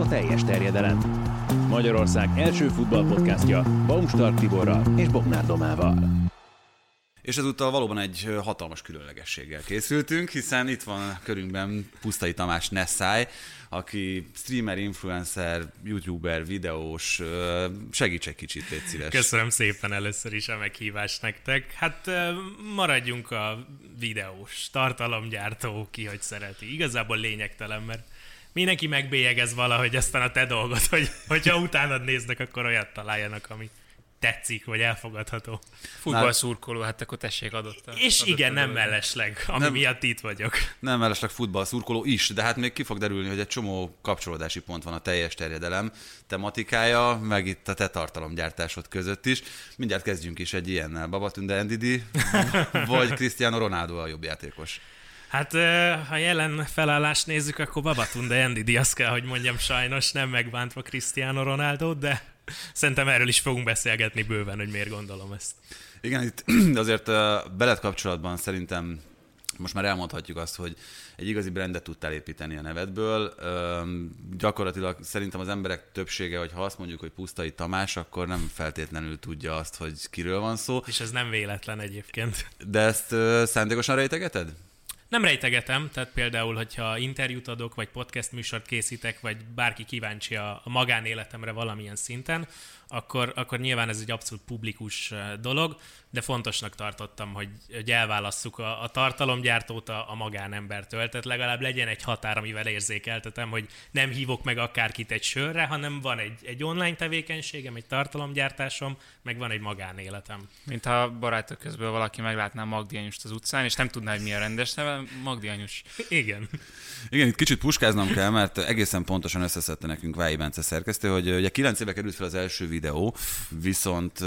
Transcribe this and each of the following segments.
a teljes terjedelem. Magyarország első futballpodcastja Baumstark Tiborral és Bognár Domával. És ezúttal valóban egy hatalmas különlegességgel készültünk, hiszen itt van körünkben Pusztai Tamás Nessáj, aki streamer, influencer, youtuber, videós. Segíts egy kicsit, légy szíves. Köszönöm szépen először is a meghívást nektek. Hát maradjunk a videós, tartalomgyártó, ki hogy szereti. Igazából lényegtelen, mert mindenki megbélyegez valahogy aztán a te dolgot, hogy hogyha utánad néznek, akkor olyat találjanak, ami tetszik, vagy elfogadható. Futballszurkoló, hát akkor tessék adott. A, És adott igen, a nem mellesleg, ami Nem. miatt itt vagyok. Nem mellesleg futballszurkoló is, de hát még ki fog derülni, hogy egy csomó kapcsolódási pont van a teljes terjedelem tematikája, meg itt a te tartalomgyártásod között is. Mindjárt kezdjünk is egy ilyennel. Babatunde Ndidi, vagy Cristiano Ronaldo a jobb játékos? Hát ö, ha jelen felállást nézzük, akkor Babatunde Ndidi, azt kell, hogy mondjam sajnos, nem megbántva Cristiano Ronaldo, de szerintem erről is fogunk beszélgetni bőven, hogy miért gondolom ezt. Igen, itt azért beled kapcsolatban szerintem most már elmondhatjuk azt, hogy egy igazi brandet tudtál építeni a nevedből. Üm, gyakorlatilag szerintem az emberek többsége, hogy ha azt mondjuk, hogy Pusztai Tamás, akkor nem feltétlenül tudja azt, hogy kiről van szó. És ez nem véletlen egyébként. De ezt uh, szándékosan rejtegeted? Nem rejtegetem, tehát például, hogyha interjút adok, vagy podcast műsort készítek, vagy bárki kíváncsi a, magánéletemre valamilyen szinten, akkor, akkor nyilván ez egy abszolút publikus eh, dolog, de fontosnak tartottam, hogy, hogy elválasszuk a, a tartalomgyártót a, a magánembertől, tehát legalább legyen egy határ, amivel érzékeltetem, hogy nem hívok meg akárkit egy sörre, hanem van egy, egy online tevékenységem, egy tartalomgyártásom, meg van egy magánéletem. Mint ha barátok közben valaki meglátná Magdi Anyust az utcán, és nem tudná, hogy mi a rendes neve, Magdi Anyus. Igen. Igen, itt kicsit puskáznom kell, mert egészen pontosan összeszedte nekünk Vályi Bence szerkesztő, hogy ugye 9 éve került fel az első videó, viszont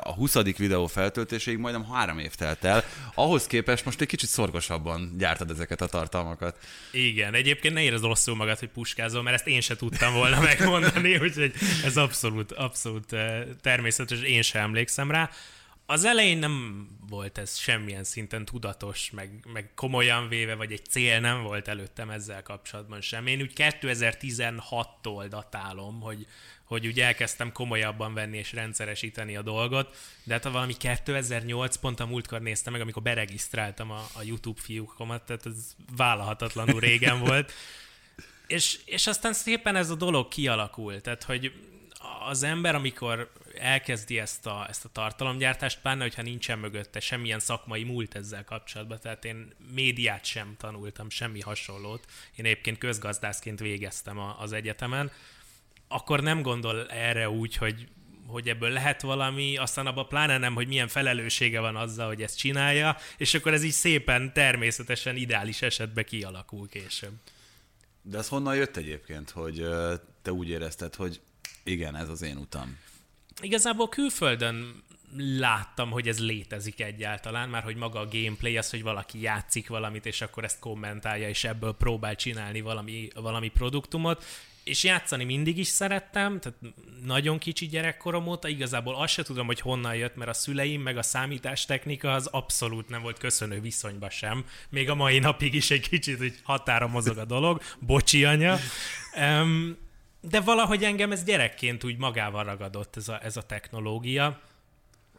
a 20. videó feltöltéséig majdnem három év telt el. Ahhoz képest most egy kicsit szorgosabban gyártad ezeket a tartalmakat. Igen, egyébként ne érezd rosszul magad, hogy puskázol, mert ezt én se tudtam volna megmondani, úgyhogy ez abszolút, abszolút eh, természetes, én sem emlékszem rá. Az elején nem volt ez semmilyen szinten tudatos, meg, meg komolyan véve, vagy egy cél nem volt előttem ezzel kapcsolatban sem. Én úgy 2016-tól datálom, hogy, hogy úgy elkezdtem komolyabban venni és rendszeresíteni a dolgot, de hát valami 2008 pont a múltkor néztem meg, amikor beregisztráltam a, a YouTube fiúkomat, tehát ez vállalhatatlanul régen volt. És, és aztán szépen ez a dolog kialakult, tehát hogy az ember, amikor elkezdi ezt a, ezt a tartalomgyártást, pláne, hogyha nincsen mögötte semmilyen szakmai múlt ezzel kapcsolatban, tehát én médiát sem tanultam, semmi hasonlót. Én egyébként közgazdászként végeztem a, az egyetemen, akkor nem gondol erre úgy, hogy hogy ebből lehet valami, aztán abban pláne nem, hogy milyen felelőssége van azzal, hogy ezt csinálja, és akkor ez így szépen, természetesen, ideális esetben kialakul később. De ez honnan jött egyébként, hogy te úgy érezted, hogy igen, ez az én utam? Igazából külföldön láttam, hogy ez létezik egyáltalán, már hogy maga a gameplay, az, hogy valaki játszik valamit, és akkor ezt kommentálja, és ebből próbál csinálni valami, valami produktumot, és játszani mindig is szerettem, tehát nagyon kicsi gyerekkorom óta, igazából azt se tudom, hogy honnan jött, mert a szüleim meg a számítástechnika az abszolút nem volt köszönő viszonyba sem. Még a mai napig is egy kicsit, hogy határa mozog a dolog. Bocsi, anya. Um, de valahogy engem ez gyerekként úgy magával ragadott ez a, ez a technológia,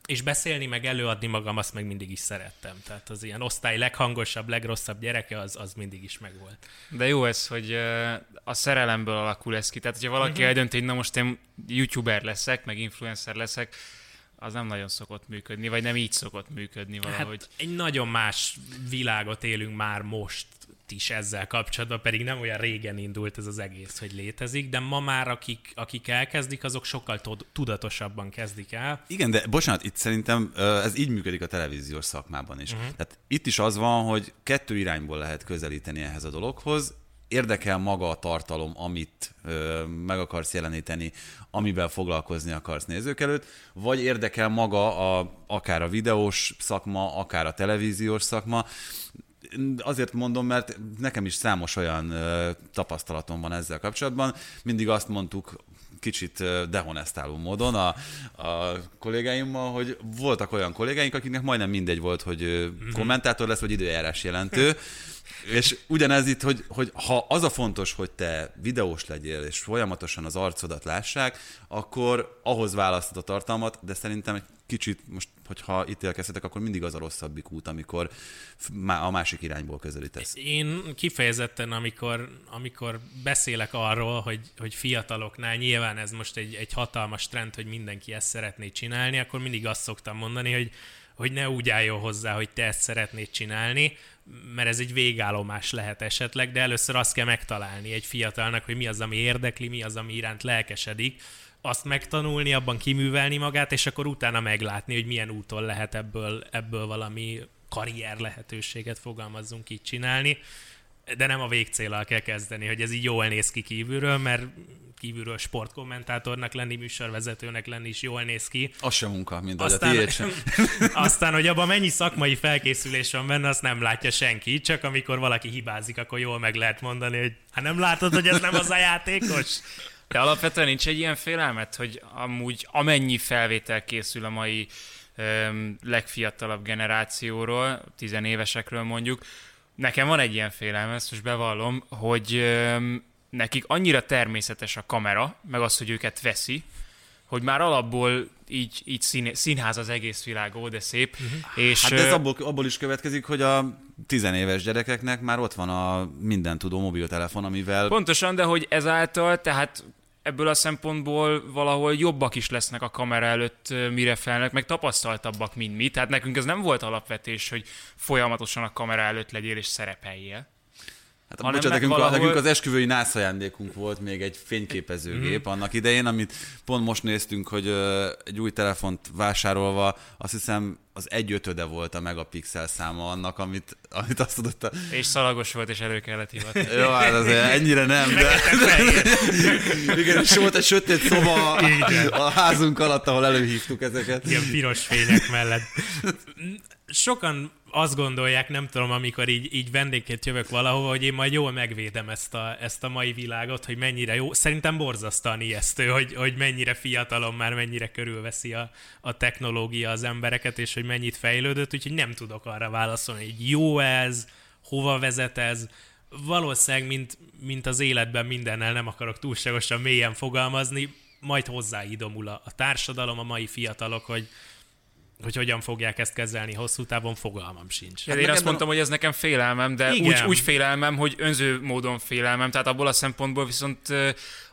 és beszélni, meg előadni magam, azt meg mindig is szerettem. Tehát az ilyen osztály leghangosabb, legrosszabb gyereke, az, az mindig is megvolt. De jó ez, hogy a szerelemből alakul ez ki. Tehát, hogyha valaki uh-huh. eldönti, hogy na most én youtuber leszek, meg influencer leszek, az nem nagyon szokott működni, vagy nem így szokott működni valahogy. Hát egy nagyon más világot élünk már most is ezzel kapcsolatban, pedig nem olyan régen indult ez az egész, hogy létezik, de ma már akik, akik elkezdik, azok sokkal tud- tudatosabban kezdik el. Igen, de bocsánat, itt szerintem ez így működik a televíziós szakmában is. Uh-huh. Tehát itt is az van, hogy kettő irányból lehet közelíteni ehhez a dologhoz. Érdekel maga a tartalom, amit ö, meg akarsz jeleníteni, amivel foglalkozni akarsz nézők előtt, vagy érdekel maga a, akár a videós szakma, akár a televíziós szakma. Azért mondom, mert nekem is számos olyan tapasztalatom van ezzel kapcsolatban. Mindig azt mondtuk, kicsit dehonestáló módon a, a kollégáimmal, hogy voltak olyan kollégáink, akiknek majdnem mindegy volt, hogy ö, kommentátor lesz, vagy időjárás jelentő, És ugyanez itt, hogy, hogy ha az a fontos, hogy te videós legyél, és folyamatosan az arcodat lássák, akkor ahhoz választod a tartalmat, de szerintem egy kicsit, most, hogyha ítélkezhetek, akkor mindig az a rosszabbik út, amikor a másik irányból közelítesz. Én kifejezetten, amikor, amikor beszélek arról, hogy, hogy fiataloknál nyilván ez most egy, egy hatalmas trend, hogy mindenki ezt szeretné csinálni, akkor mindig azt szoktam mondani, hogy hogy ne úgy álljon hozzá, hogy te ezt szeretnéd csinálni, mert ez egy végállomás lehet esetleg, de először azt kell megtalálni egy fiatalnak, hogy mi az, ami érdekli, mi az, ami iránt lelkesedik, azt megtanulni, abban kiművelni magát, és akkor utána meglátni, hogy milyen úton lehet ebből, ebből valami karrier lehetőséget fogalmazzunk így csinálni. De nem a végcélal kell kezdeni, hogy ez így jól néz ki kívülről, mert kívülről sportkommentátornak lenni, műsorvezetőnek lenni is jól néz ki. Az sem munka, mint aztán, a sem. aztán, hogy abban mennyi szakmai felkészülés van benne, azt nem látja senki. Csak amikor valaki hibázik, akkor jól meg lehet mondani, hogy hát nem látod, hogy ez nem az a játékos. De alapvetően nincs egy ilyen félelmet, hogy amúgy amennyi felvétel készül a mai öm, legfiatalabb generációról, tizenévesekről mondjuk, nekem van egy ilyen félelem, ezt most bevallom, hogy öm, nekik annyira természetes a kamera, meg az, hogy őket veszi, hogy már alapból így, így szín, színház az egész világ, ó, de szép. Uh-huh. És, hát de ez abból, abból is következik, hogy a tizenéves gyerekeknek már ott van a minden tudó mobiltelefon, amivel... Pontosan, de hogy ezáltal, tehát ebből a szempontból valahol jobbak is lesznek a kamera előtt, mire felnek, meg tapasztaltabbak, mint mi. Tehát nekünk ez nem volt alapvetés, hogy folyamatosan a kamera előtt legyél és szerepeljél. Hát hanem bocsánat, nekünk, valahol... nekünk az esküvői nász ajándékunk volt még egy fényképezőgép mm. annak idején, amit pont most néztünk, hogy uh, egy új telefont vásárolva, azt hiszem az egy ötöde volt a megapixel száma annak, amit, amit azt tudott. A... És szalagos volt, és elő kellett hivatni. Jó, hát azért ennyire nem, de... Igen, és volt egy sötét szoba a, a házunk alatt, ahol előhívtuk ezeket. Ilyen piros fények mellett. Sokan azt gondolják, nem tudom, amikor így, így vendégként jövök valahova, hogy én majd jól megvédem ezt a, ezt a mai világot, hogy mennyire jó. Szerintem borzasztóan ijesztő, hogy, hogy mennyire fiatalon már mennyire körülveszi a, a technológia az embereket, és hogy mennyit fejlődött, úgyhogy nem tudok arra válaszolni, hogy jó ez, hova vezet ez. Valószínűleg, mint, mint az életben mindennel nem akarok túlságosan mélyen fogalmazni, majd hozzáidomul a, a társadalom, a mai fiatalok, hogy, hogy hogyan fogják ezt kezelni hosszú távon, fogalmam sincs. Hát én azt mondtam, a... hogy ez nekem félelmem, de úgy, úgy félelmem, hogy önző módon félelmem, tehát abból a szempontból viszont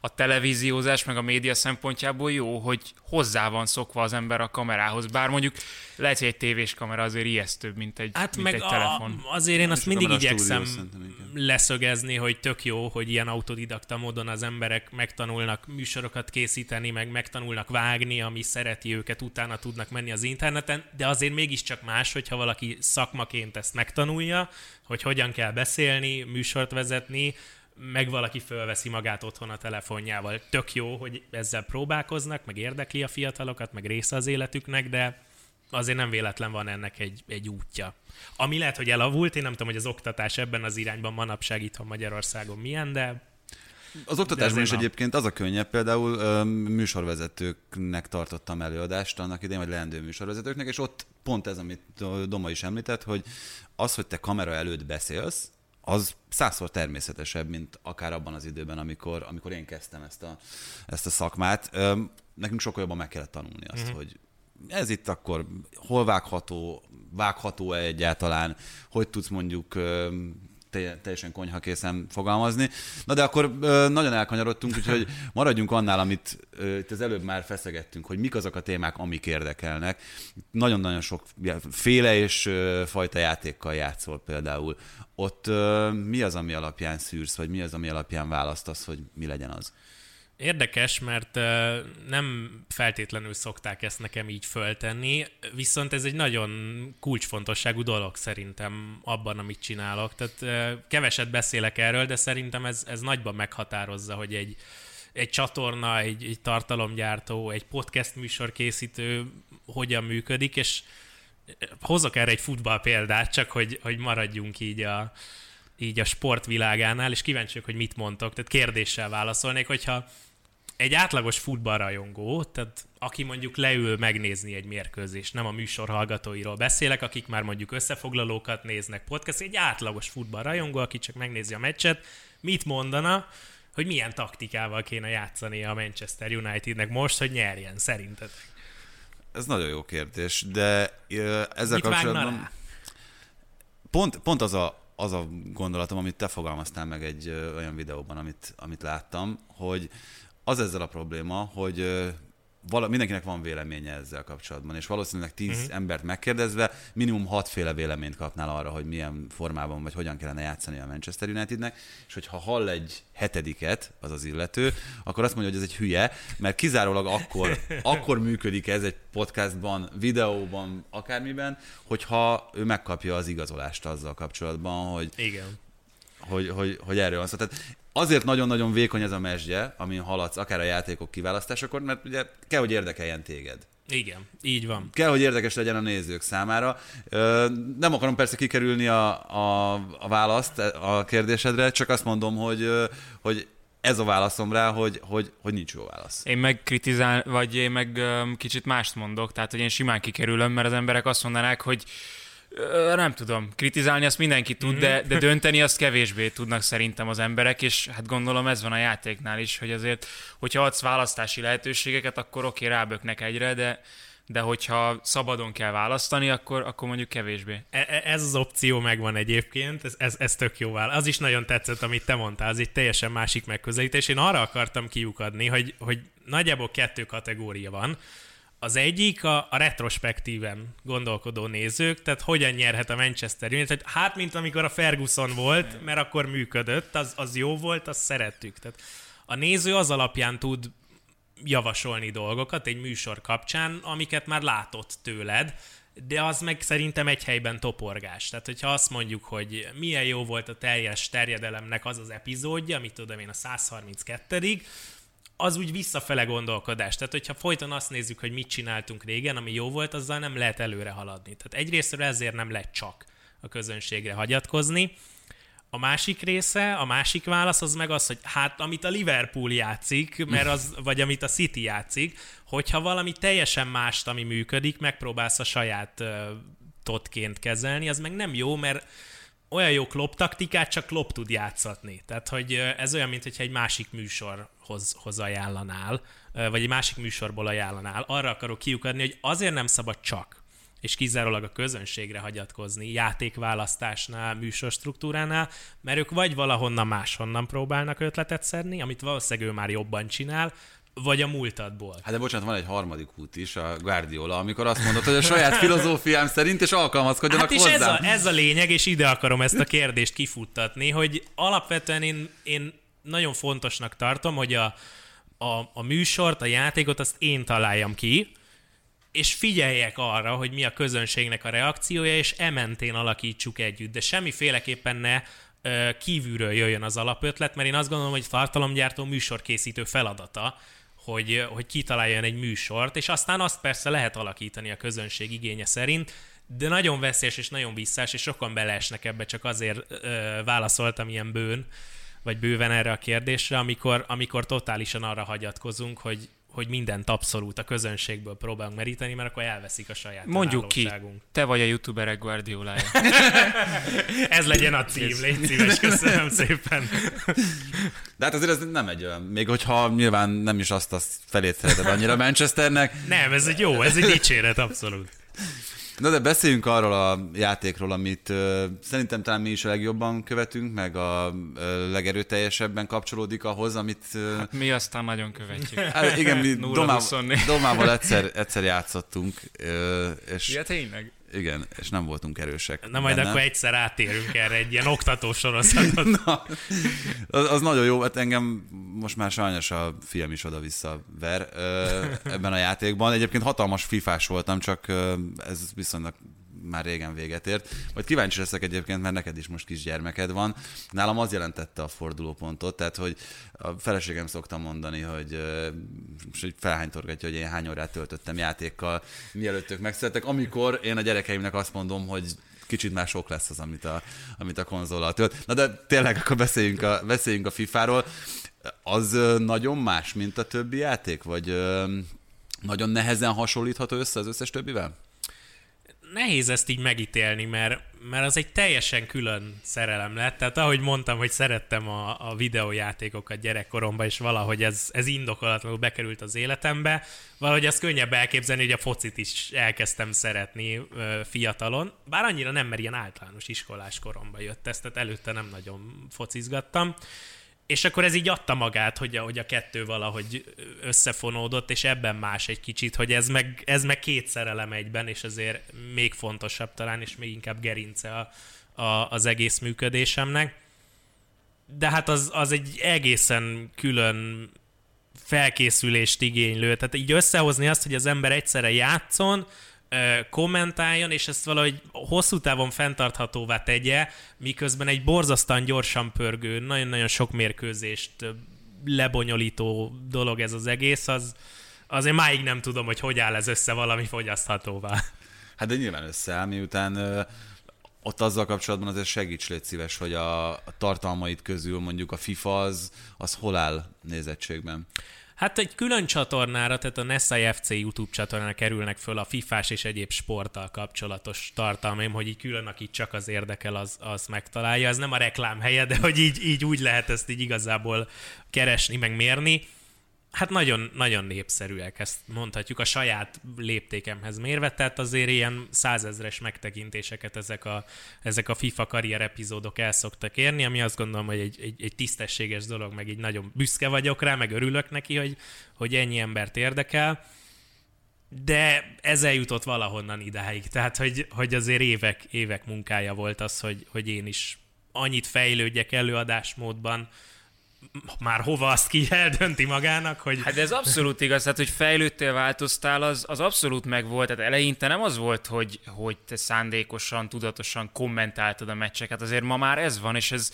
a televíziózás meg a média szempontjából jó, hogy hozzá van szokva az ember a kamerához, bár mondjuk lehet, hogy egy tévés kamera azért ijesztőbb, mint egy, hát mint meg egy telefon. A, azért én azt mindig igyekszem leszögezni, hogy tök jó, hogy ilyen autodidakta módon az emberek megtanulnak műsorokat készíteni, meg megtanulnak vágni, ami szereti őket, utána tudnak menni az interneten, de azért mégiscsak más, hogyha valaki szakmaként ezt megtanulja, hogy hogyan kell beszélni, műsort vezetni, meg valaki fölveszi magát otthon a telefonjával. Tök jó, hogy ezzel próbálkoznak, meg érdekli a fiatalokat, meg része az életüknek, de azért nem véletlen van ennek egy, egy útja. Ami lehet, hogy elavult, én nem tudom, hogy az oktatás ebben az irányban manapság itthon Magyarországon milyen, de az oktatásban is a... egyébként az a könnyebb, például műsorvezetőknek tartottam előadást annak idején, vagy leendő műsorvezetőknek, és ott pont ez, amit Doma is említett, hogy az, hogy te kamera előtt beszélsz, az százszor természetesebb, mint akár abban az időben, amikor, amikor én kezdtem ezt a, ezt a szakmát. Nekünk sokkal jobban meg kellett tanulni azt, mm-hmm. hogy ez itt akkor hol vágható, vágható-e egyáltalán, hogy tudsz mondjuk teljesen konyhakészen fogalmazni. Na de akkor nagyon elkanyarodtunk, úgyhogy maradjunk annál, amit itt az előbb már feszegettünk, hogy mik azok a témák, amik érdekelnek. Nagyon-nagyon sok féle és fajta játékkal játszol például. Ott mi az, ami alapján szűrsz, vagy mi az, ami alapján választasz, hogy mi legyen az? Érdekes, mert nem feltétlenül szokták ezt nekem így föltenni, viszont ez egy nagyon kulcsfontosságú dolog szerintem abban, amit csinálok. Tehát keveset beszélek erről, de szerintem ez, ez nagyban meghatározza, hogy egy, egy csatorna, egy, egy tartalomgyártó, egy podcast műsor készítő hogyan működik, és hozok erre egy futball példát, csak hogy, hogy maradjunk így a, így a sportvilágánál, és kíváncsiak, hogy mit mondtok. Tehát kérdéssel válaszolnék, hogyha egy átlagos futballrajongó, tehát aki mondjuk leül megnézni egy mérkőzést, nem a műsor hallgatóiról beszélek, akik már mondjuk összefoglalókat néznek, podcast, egy átlagos futballrajongó, aki csak megnézi a meccset, mit mondana, hogy milyen taktikával kéne játszani a Manchester Unitednek most, hogy nyerjen, szerintetek? Ez nagyon jó kérdés, de ezzel Mit kapcsolatban... Pont, pont az, a, az a gondolatom, amit te fogalmaztál meg egy ö, olyan videóban, amit, amit láttam, hogy az ezzel a probléma, hogy vala, mindenkinek van véleménye ezzel kapcsolatban, és valószínűleg tíz uh-huh. embert megkérdezve minimum hatféle véleményt kapnál arra, hogy milyen formában vagy hogyan kellene játszani a Manchester Unitednek, és hogyha hall egy hetediket, az az illető, akkor azt mondja, hogy ez egy hülye, mert kizárólag akkor, akkor működik ez egy podcastban, videóban, akármiben, hogyha ő megkapja az igazolást azzal kapcsolatban, hogy Igen. Hogy, hogy, hogy erről van szó. Tehát azért nagyon-nagyon vékony ez a mesdje, amin haladsz, akár a játékok kiválasztásakor, mert ugye kell, hogy érdekeljen téged. Igen, így van. Kell, hogy érdekes legyen a nézők számára. Nem akarom persze kikerülni a, a, a választ a kérdésedre, csak azt mondom, hogy, hogy ez a válaszom rá, hogy, hogy, hogy nincs jó válasz. Én meg kritizál, vagy én meg kicsit mást mondok, tehát hogy én simán kikerülöm, mert az emberek azt mondanák, hogy nem tudom, kritizálni azt mindenki tud, Mhm. de, de dönteni azt kevésbé tudnak szerintem az emberek, és hát gondolom ez van a játéknál is, hogy azért, hogyha adsz választási lehetőségeket, akkor oké, ráböknek egyre, de, de hogyha szabadon kell választani, akkor, akkor mondjuk kevésbé. E- e- Ez az opció megvan egyébként, ez, ez, ez tök jó válasz. Az is nagyon tetszett, amit te mondtál, az egy teljesen másik megközelítés. Én arra akartam kiukadni, hogy, hogy nagyjából kettő kategória van. Az egyik a, a retrospektíven gondolkodó nézők, tehát hogyan nyerhet a Manchester United. Hát, mint amikor a Ferguson volt, mert akkor működött, az, az jó volt, azt szerettük. Tehát a néző az alapján tud javasolni dolgokat egy műsor kapcsán, amiket már látott tőled, de az meg szerintem egy helyben toporgás. Tehát, hogyha azt mondjuk, hogy milyen jó volt a teljes terjedelemnek az az epizódja, amit tudom én a 132 az úgy visszafele gondolkodás. Tehát, hogyha folyton azt nézzük, hogy mit csináltunk régen, ami jó volt, azzal nem lehet előre haladni. Tehát egyrésztről ezért nem lehet csak a közönségre hagyatkozni. A másik része, a másik válasz az meg az, hogy hát amit a Liverpool játszik, mert az, vagy amit a City játszik, hogyha valami teljesen mást, ami működik, megpróbálsz a saját uh, totként kezelni, az meg nem jó, mert olyan jó Klopp taktikát csak Klopp tud játszatni. Tehát, hogy ez olyan, mint hogyha egy másik műsorhoz hoz ajánlanál, ö, vagy egy másik műsorból ajánlanál. Arra akarok kiukadni, hogy azért nem szabad csak és kizárólag a közönségre hagyatkozni játékválasztásnál, műsorstruktúránál, mert ők vagy valahonnan máshonnan próbálnak ötletet szedni, amit valószínűleg ő már jobban csinál, vagy a múltadból. Hát de bocsánat, van egy harmadik út is, a Guardiola, amikor azt mondod, hogy a saját filozófiám szerint, és alkalmazkodjanak Hát és hozzám. ez a, ez a lényeg, és ide akarom ezt a kérdést kifuttatni, hogy alapvetően én, én nagyon fontosnak tartom, hogy a, a, a műsort, a játékot, azt én találjam ki, és figyeljek arra, hogy mi a közönségnek a reakciója, és ementén alakítsuk együtt. De semmiféleképpen ne ö, kívülről jöjjön az alapötlet, mert én azt gondolom, hogy tartalomgyártó műsorkészítő feladata, hogy, hogy kitaláljon egy műsort, és aztán azt persze lehet alakítani a közönség igénye szerint, de nagyon veszélyes és nagyon visszás, és sokan beleesnek ebbe, csak azért ö, válaszoltam ilyen bőn, vagy bőven erre a kérdésre, amikor, amikor totálisan arra hagyatkozunk, hogy, hogy mindent abszolút a közönségből próbálunk meríteni, mert akkor elveszik a saját Mondjuk ki, te vagy a youtuberek Guardiolája. Ez legyen a cím, légy szíves, köszönöm szépen. De hát azért ez nem egy olyan, még hogyha nyilván nem is azt a felét szereted annyira Manchesternek, Nem, ez egy jó, ez egy dicséret, abszolút. Na de beszéljünk arról a játékról, amit ö, szerintem talán mi is a legjobban követünk, meg a ö, legerőteljesebben kapcsolódik ahhoz, amit... Ö, Mi aztán nagyon követjük. hát igen, mi 0-24. Domával, Domával egyszer, egyszer játszottunk, ö, és Ja, tényleg? Igen, és nem voltunk erősek. Na majd benne. akkor egyszer átérünk erre egy ilyen oktató sorozatot. Na, az, az nagyon jó, hát engem most már sajnos a film is oda-vissza ver ö, ebben a játékban. Egyébként hatalmas fifás voltam, csak ö, ez viszonylag már régen véget ért. Majd kíváncsi leszek egyébként, mert neked is most kisgyermeked van. Nálam az jelentette a fordulópontot, tehát hogy a feleségem szokta mondani, hogy, így felhánytorgatja, hogy én hány órát töltöttem játékkal, mielőtt ők megszülettek, amikor én a gyerekeimnek azt mondom, hogy kicsit már sok lesz az, amit a, amit a konzollal tölt. Na de tényleg akkor beszéljünk a, beszéljünk a FIFA-ról. Az nagyon más, mint a többi játék? Vagy nagyon nehezen hasonlítható össze az összes többivel? Nehéz ezt így megítélni, mert, mert az egy teljesen külön szerelem lett. Tehát ahogy mondtam, hogy szerettem a, a videójátékokat gyerekkoromban, és valahogy ez, ez indokolatlanul bekerült az életembe, valahogy az könnyebb elképzelni, hogy a focit is elkezdtem szeretni ö, fiatalon. Bár annyira nem, mert ilyen általános iskolás koromban jött ez, tehát előtte nem nagyon focizgattam és akkor ez így adta magát, hogy a, hogy a kettő valahogy összefonódott, és ebben más egy kicsit, hogy ez meg, ez meg két szerelem egyben, és azért még fontosabb talán, és még inkább gerince a, a, az egész működésemnek. De hát az, az egy egészen külön felkészülést igénylő. Tehát így összehozni azt, hogy az ember egyszerre játszon, kommentáljon, és ezt valahogy hosszú távon fenntarthatóvá tegye, miközben egy borzasztóan gyorsan pörgő, nagyon-nagyon sok mérkőzést lebonyolító dolog ez az egész, az azért máig nem tudom, hogy hogy áll ez össze valami fogyaszthatóvá. Hát de nyilván összeáll, miután ott azzal kapcsolatban azért segíts, légy szíves, hogy a, a tartalmaid közül mondjuk a FIFA az, az hol áll nézettségben? Hát egy külön csatornára, tehát a Nessa FC YouTube csatornára kerülnek föl a fifás és egyéb sporttal kapcsolatos tartalmaim, hogy így külön, aki csak az érdekel, az, az megtalálja. Ez nem a reklám helye, de hogy így, így úgy lehet ezt így igazából keresni, meg mérni hát nagyon, nagyon népszerűek, ezt mondhatjuk a saját léptékemhez mérve, tehát azért ilyen százezres megtekintéseket ezek a, ezek a FIFA karrier epizódok el szoktak érni, ami azt gondolom, hogy egy, egy, egy tisztességes dolog, meg így nagyon büszke vagyok rá, meg örülök neki, hogy, hogy ennyi embert érdekel, de ez eljutott valahonnan idáig, tehát hogy, hogy azért évek, évek munkája volt az, hogy, hogy én is annyit fejlődjek előadásmódban, már hova azt ki eldönti magának, hogy... Hát ez abszolút igaz, tehát hogy fejlődtél, változtál, az, az abszolút megvolt. Tehát eleinte nem az volt, hogy, hogy te szándékosan, tudatosan kommentáltad a meccseket, azért ma már ez van, és ez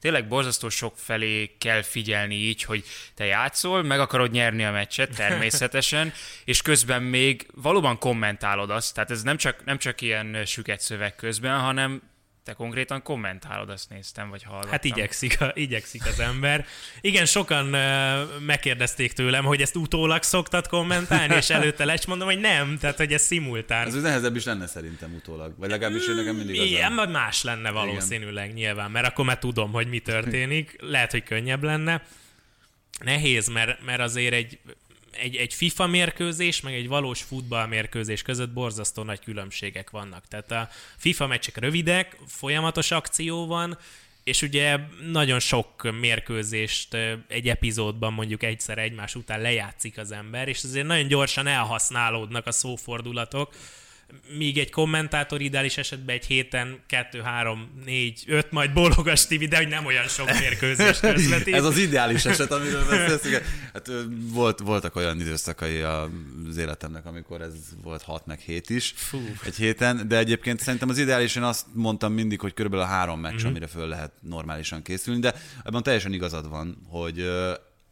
tényleg borzasztó sok felé kell figyelni így, hogy te játszol, meg akarod nyerni a meccset természetesen, és közben még valóban kommentálod azt, tehát ez nem csak, nem csak ilyen süket szöveg közben, hanem te konkrétan kommentálod, azt néztem, vagy hallottam. Hát igyekszik, igyekszik az ember. Igen, sokan uh, megkérdezték tőlem, hogy ezt utólag szoktad kommentálni, és előtte lecs mondom, hogy nem, tehát hogy ez szimultán. Ez nehezebb is lenne szerintem utólag, vagy legalábbis mm, nekem mindig az Igen, vagy más lenne valószínűleg Igen. nyilván, mert akkor már tudom, hogy mi történik. Lehet, hogy könnyebb lenne. Nehéz, mert, mert azért egy egy, egy FIFA mérkőzés, meg egy valós futball mérkőzés között borzasztó nagy különbségek vannak. Tehát a FIFA meccsek rövidek, folyamatos akció van, és ugye nagyon sok mérkőzést egy epizódban mondjuk egyszer egymás után lejátszik az ember, és azért nagyon gyorsan elhasználódnak a szófordulatok, míg egy kommentátor ideális esetben egy héten 2, 3, 4, 5 majd bólogas TV, de hogy nem olyan sok mérkőzést közvetít. Ez az ideális eset, amiről beszélsz. Hát volt, voltak olyan időszakai az életemnek, amikor ez volt 6 meg 7 is Fú. egy héten, de egyébként szerintem az ideális, én azt mondtam mindig, hogy körülbelül a három meccs, mm-hmm. amire föl lehet normálisan készülni, de ebben teljesen igazad van, hogy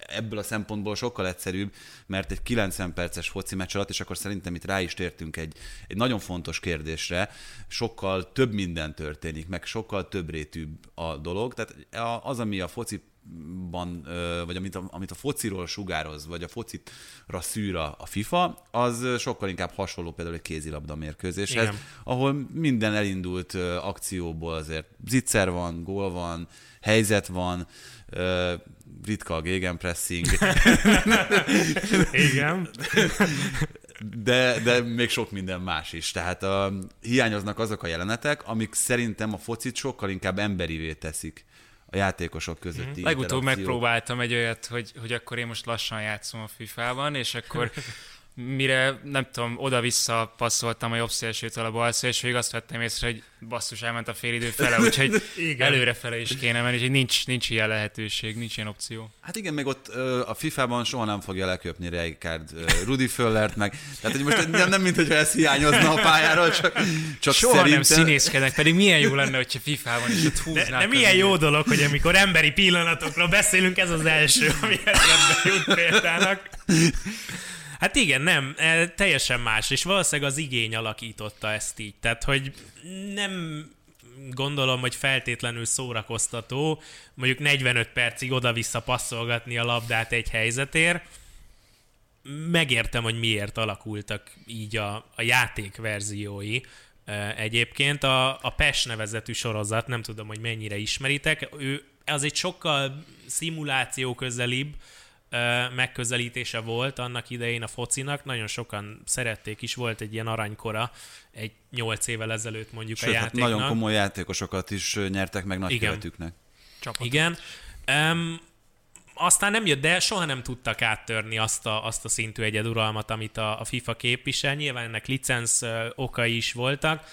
ebből a szempontból sokkal egyszerűbb, mert egy 90 perces foci meccs alatt, és akkor szerintem itt rá is tértünk egy, egy nagyon fontos kérdésre, sokkal több minden történik, meg sokkal több rétűbb a dolog. Tehát az, ami a foci ban, vagy amit a, amit a fociról sugároz, vagy a focitra szűr a, a FIFA, az sokkal inkább hasonló például egy kézilabda mérkőzéshez, Igen. ahol minden elindult akcióból azért zicser van, gól van, helyzet van, ritka a gegenpressing. Igen. De, de még sok minden más is. Tehát a, hiányoznak azok a jelenetek, amik szerintem a focit sokkal inkább emberivé teszik a játékosok közötti mm. Legutóbb megpróbáltam egy olyat, hogy, hogy akkor én most lassan játszom a FIFA-ban, és akkor mire, nem tudom, oda-vissza passzoltam a jobb szélsőtől a bal szélsőig, azt vettem észre, hogy basszus, elment a idő fele, úgyhogy előrefele is kéne menni, úgyhogy nincs, nincs ilyen lehetőség, nincs ilyen opció. Hát igen, meg ott a FIFA-ban soha nem fogja leköpni Rijkaard Rudi Föllert, meg. Tehát hogy most nem, nem mint hogyha ez hiányozna a pályáról, csak, csak Soha szerintem... nem színészkednek, pedig milyen jó lenne, hogyha FIFA-ban is ott húznák. De, de milyen jó dolog, hogy amikor emberi pillanatokról beszélünk, ez az első, ami eszembe jut példának. Hát igen, nem, e, teljesen más, és valószínűleg az igény alakította ezt így. Tehát, hogy nem gondolom, hogy feltétlenül szórakoztató, mondjuk 45 percig oda-vissza passzolgatni a labdát egy helyzetért. Megértem, hogy miért alakultak így a, a játék verziói. Egyébként a, a PES nevezetű sorozat, nem tudom, hogy mennyire ismeritek, ő az egy sokkal szimuláció közelibb, megközelítése volt annak idején a focinak, nagyon sokan szerették is, volt egy ilyen arranykora egy nyolc évvel ezelőtt mondjuk Sőt, a hát játéknak. nagyon komoly játékosokat is nyertek meg nagykövetüknek. Igen. Um, aztán nem jött, de soha nem tudtak áttörni azt a, azt a szintű egyeduralmat, amit a, a FIFA képvisel. Nyilván ennek licenc okai is voltak,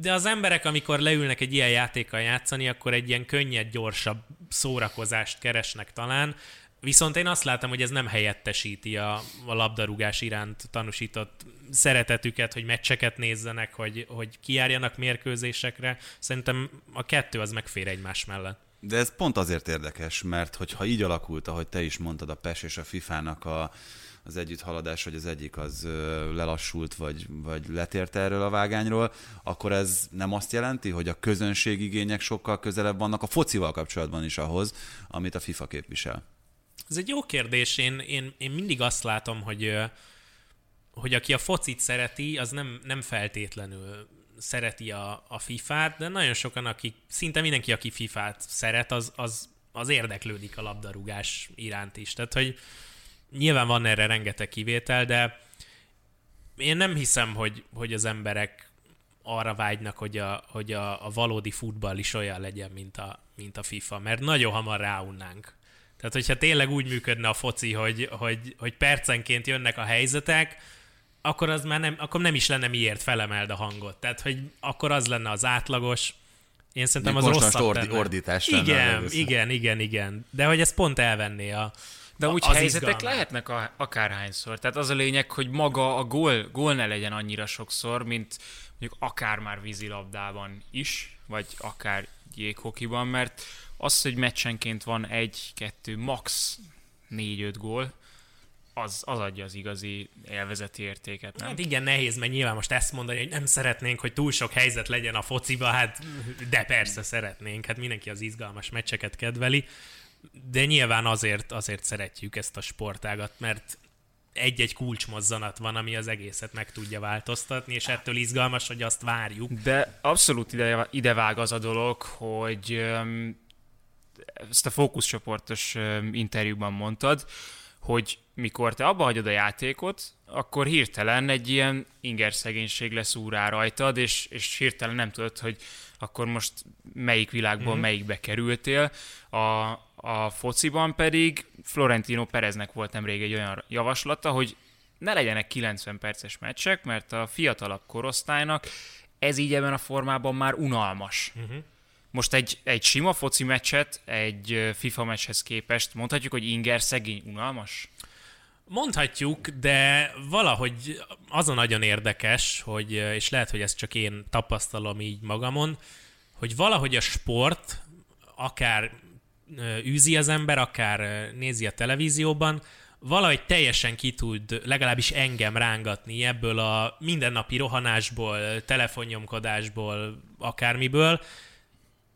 de az emberek, amikor leülnek egy ilyen játékkal játszani, akkor egy ilyen könnyed, gyorsabb szórakozást keresnek talán, Viszont én azt látom, hogy ez nem helyettesíti a, a labdarúgás iránt tanúsított szeretetüket, hogy meccseket nézzenek, hogy, hogy kijárjanak mérkőzésekre. Szerintem a kettő az megfér egymás mellett. De ez pont azért érdekes, mert hogyha így alakult, ahogy te is mondtad, a PES és a FIFA-nak a, az együtt haladás, hogy az egyik az lelassult, vagy, vagy letért erről a vágányról, akkor ez nem azt jelenti, hogy a közönségigények sokkal közelebb vannak a focival kapcsolatban is ahhoz, amit a FIFA képvisel? Ez egy jó kérdés. Én, én, én mindig azt látom, hogy, hogy aki a focit szereti, az nem, nem feltétlenül szereti a, a FIFA-t, de nagyon sokan, akik, szinte mindenki, aki FIFA-t szeret, az, az, az érdeklődik a labdarúgás iránt is. Tehát, hogy nyilván van erre rengeteg kivétel, de én nem hiszem, hogy, hogy az emberek arra vágynak, hogy a, hogy a, a valódi futball is olyan legyen, mint a, mint a FIFA, mert nagyon hamar ráunnánk tehát, hogyha tényleg úgy működne a foci, hogy, hogy, hogy percenként jönnek a helyzetek, akkor az már nem, akkor nem is lenne miért felemeld a hangot. Tehát, hogy akkor az lenne az átlagos, én szerintem az rosszabb ordi, ordítás Igen, igen, igen, igen. De hogy ez pont elvenné a, de úgy helyzetek izgalmát. lehetnek a, akárhányszor. Tehát az a lényeg, hogy maga a gól, gól ne legyen annyira sokszor, mint mondjuk akár már vízilabdában is, vagy akár jéghokiban, mert az, hogy meccsenként van egy, kettő, max. négy-öt gól, az, az adja az igazi élvezeti értéket, nem? Hát igen, nehéz, mert nyilván most ezt mondani, hogy nem szeretnénk, hogy túl sok helyzet legyen a fociba, hát de persze szeretnénk, hát mindenki az izgalmas meccseket kedveli, de nyilván azért, azért szeretjük ezt a sportágat, mert egy-egy kulcsmozzanat van, ami az egészet meg tudja változtatni, és ettől izgalmas, hogy azt várjuk. De abszolút ide, ide vág az a dolog, hogy ezt a fókuszcsoportos interjúban mondtad, hogy mikor te abba hagyod a játékot, akkor hirtelen egy ilyen inger szegénység lesz úrá rajtad, és, és hirtelen nem tudod, hogy akkor most melyik világból mm-hmm. melyikbe kerültél. A, a fociban pedig Florentino Pereznek volt nemrég egy olyan javaslata, hogy ne legyenek 90 perces meccsek, mert a fiatalabb korosztálynak ez így ebben a formában már unalmas. Uh-huh. Most egy, egy sima foci meccset egy FIFA meccshez képest mondhatjuk, hogy inger szegény unalmas? Mondhatjuk, de valahogy az a nagyon érdekes, hogy, és lehet, hogy ezt csak én tapasztalom így magamon, hogy valahogy a sport, akár űzi az ember, akár nézi a televízióban, valahogy teljesen ki tud legalábbis engem rángatni ebből a mindennapi rohanásból, telefonnyomkodásból, akármiből,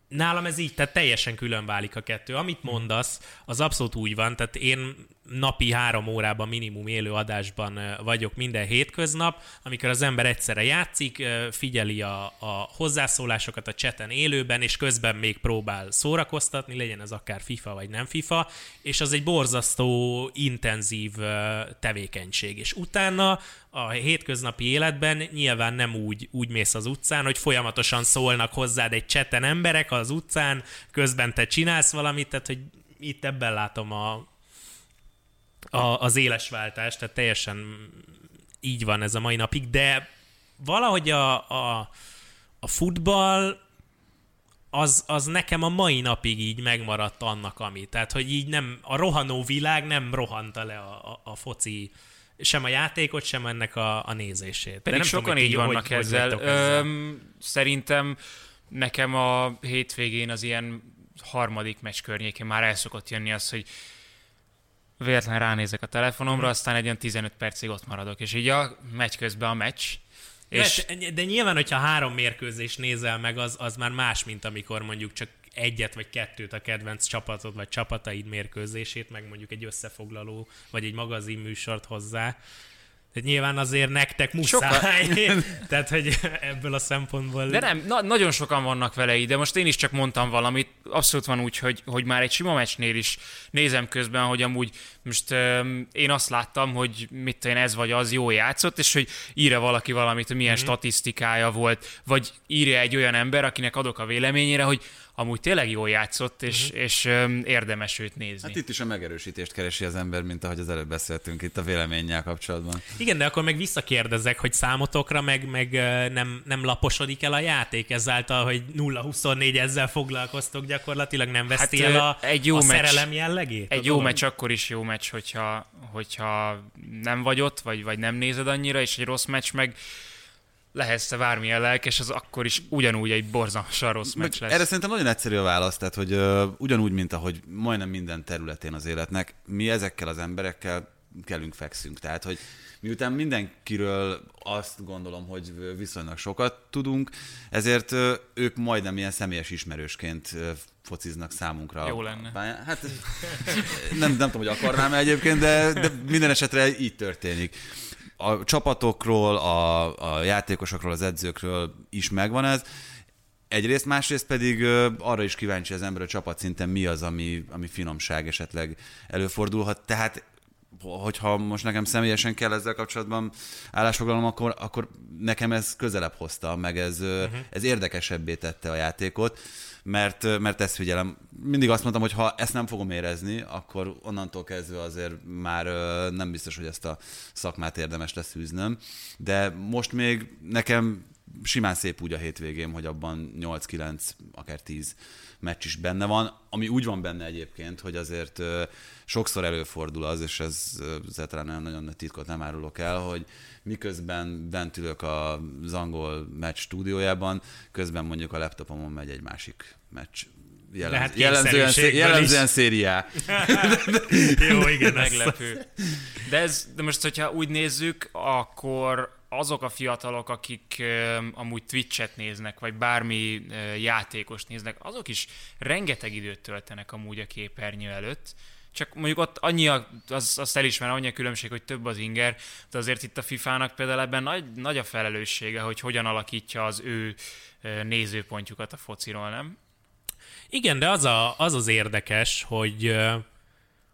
nálam ez így, tehát teljesen külön válik a kettő. Amit mondasz, az abszolút úgy van, tehát én napi három órában minimum élő adásban vagyok minden hétköznap, amikor az ember egyszerre játszik, figyeli a, a hozzászólásokat a cseten élőben, és közben még próbál szórakoztatni, legyen ez akár FIFA vagy nem FIFA, és az egy borzasztó intenzív tevékenység. És utána a hétköznapi életben nyilván nem úgy, úgy mész az utcán, hogy folyamatosan szólnak hozzád egy cseten emberek az utcán, közben te csinálsz valamit, tehát hogy itt ebben látom a, a, az éles váltás, tehát teljesen így van ez a mai napig, de valahogy a, a, a futball az, az nekem a mai napig így megmaradt annak, ami. Tehát, hogy így nem, a rohanó világ nem rohanta le a, a, a foci sem a játékot, sem ennek a, a nézését. Pedig nem sokan tudom, így vannak hogy, ezzel. Hogy ezzel. Öm, szerintem nekem a hétvégén az ilyen harmadik meccs környékén már el szokott jönni az, hogy véletlen ránézek a telefonomra, aztán egy olyan 15 percig ott maradok, és így a meccs közben a meccs, És... De, de nyilván, hogyha három mérkőzés nézel meg, az, az már más, mint amikor mondjuk csak egyet vagy kettőt a kedvenc csapatod vagy csapataid mérkőzését, meg mondjuk egy összefoglaló vagy egy magazin műsort hozzá. Tehát nyilván azért nektek muszáj. Tehát, hogy ebből a szempontból... De nem, na, nagyon sokan vannak vele így, de most én is csak mondtam valamit. Abszolút van úgy, hogy, hogy már egy sima meccsnél is nézem közben, hogy amúgy most um, én azt láttam, hogy mit én ez vagy az jó játszott, és hogy írja valaki valamit, hogy milyen mm-hmm. statisztikája volt, vagy írja egy olyan ember, akinek adok a véleményére, hogy amúgy tényleg jól játszott, és, uh-huh. és um, érdemes őt nézni. Hát itt is a megerősítést keresi az ember, mint ahogy az előbb beszéltünk itt a véleménnyel kapcsolatban. Igen, de akkor meg visszakérdezek, hogy számotokra meg, meg nem, nem laposodik el a játék ezáltal, hogy 0-24 ezzel foglalkoztok, gyakorlatilag nem veszti hát, el a, egy jó a meccs, szerelem jellegét? Egy jó meccs akkor is jó meccs, hogyha, hogyha nem vagy ott, vagy, vagy nem nézed annyira, és egy rossz meccs meg lehetsz bármilyen lelkes, az akkor is ugyanúgy egy borzalmasan rossz meccs lesz. Erre szerintem nagyon egyszerű a válasz, tehát hogy uh, ugyanúgy, mint ahogy majdnem minden területén az életnek, mi ezekkel az emberekkel kellünk, fekszünk. Tehát, hogy miután mindenkiről azt gondolom, hogy viszonylag sokat tudunk, ezért ők majdnem ilyen személyes ismerősként fociznak számunkra. Jó lenne. Pályán. Hát nem, nem tudom, hogy akarnám egyébként, de, de minden esetre így történik a csapatokról, a, a játékosokról, az edzőkről is megvan ez. Egyrészt, másrészt pedig arra is kíváncsi az ember a csapat szinten mi az, ami, ami finomság esetleg előfordulhat. Tehát hogyha most nekem személyesen kell ezzel kapcsolatban állásfoglalom, akkor, akkor nekem ez közelebb hozta, meg ez, uh-huh. ez érdekesebbé tette a játékot mert, mert ezt figyelem. Mindig azt mondtam, hogy ha ezt nem fogom érezni, akkor onnantól kezdve azért már nem biztos, hogy ezt a szakmát érdemes lesz űznöm. De most még nekem simán szép úgy a hétvégém, hogy abban 8-9, akár 10 meccs is benne van, ami úgy van benne egyébként, hogy azért sokszor előfordul az, és ez, ez talán nagyon titkot nem árulok el, hogy miközben bent ülök az angol meccs stúdiójában, közben mondjuk a laptopomon megy egy másik meccs Jellemz, Lehet jellemzően, szé, jellemzően szériá. Jó, igen, meglepő. De, ez, de most, hogyha úgy nézzük, akkor azok a fiatalok, akik amúgy Twitch-et néznek, vagy bármi uh, játékos néznek, azok is rengeteg időt töltenek amúgy a képernyő előtt, csak mondjuk ott annyi, a, az, azt elismerem, annyi a különbség, hogy több az inger, de azért itt a FIFA-nak például ebben nagy, nagy a felelőssége, hogy hogyan alakítja az ő nézőpontjukat a fociról, nem? Igen, de az, a, az az érdekes, hogy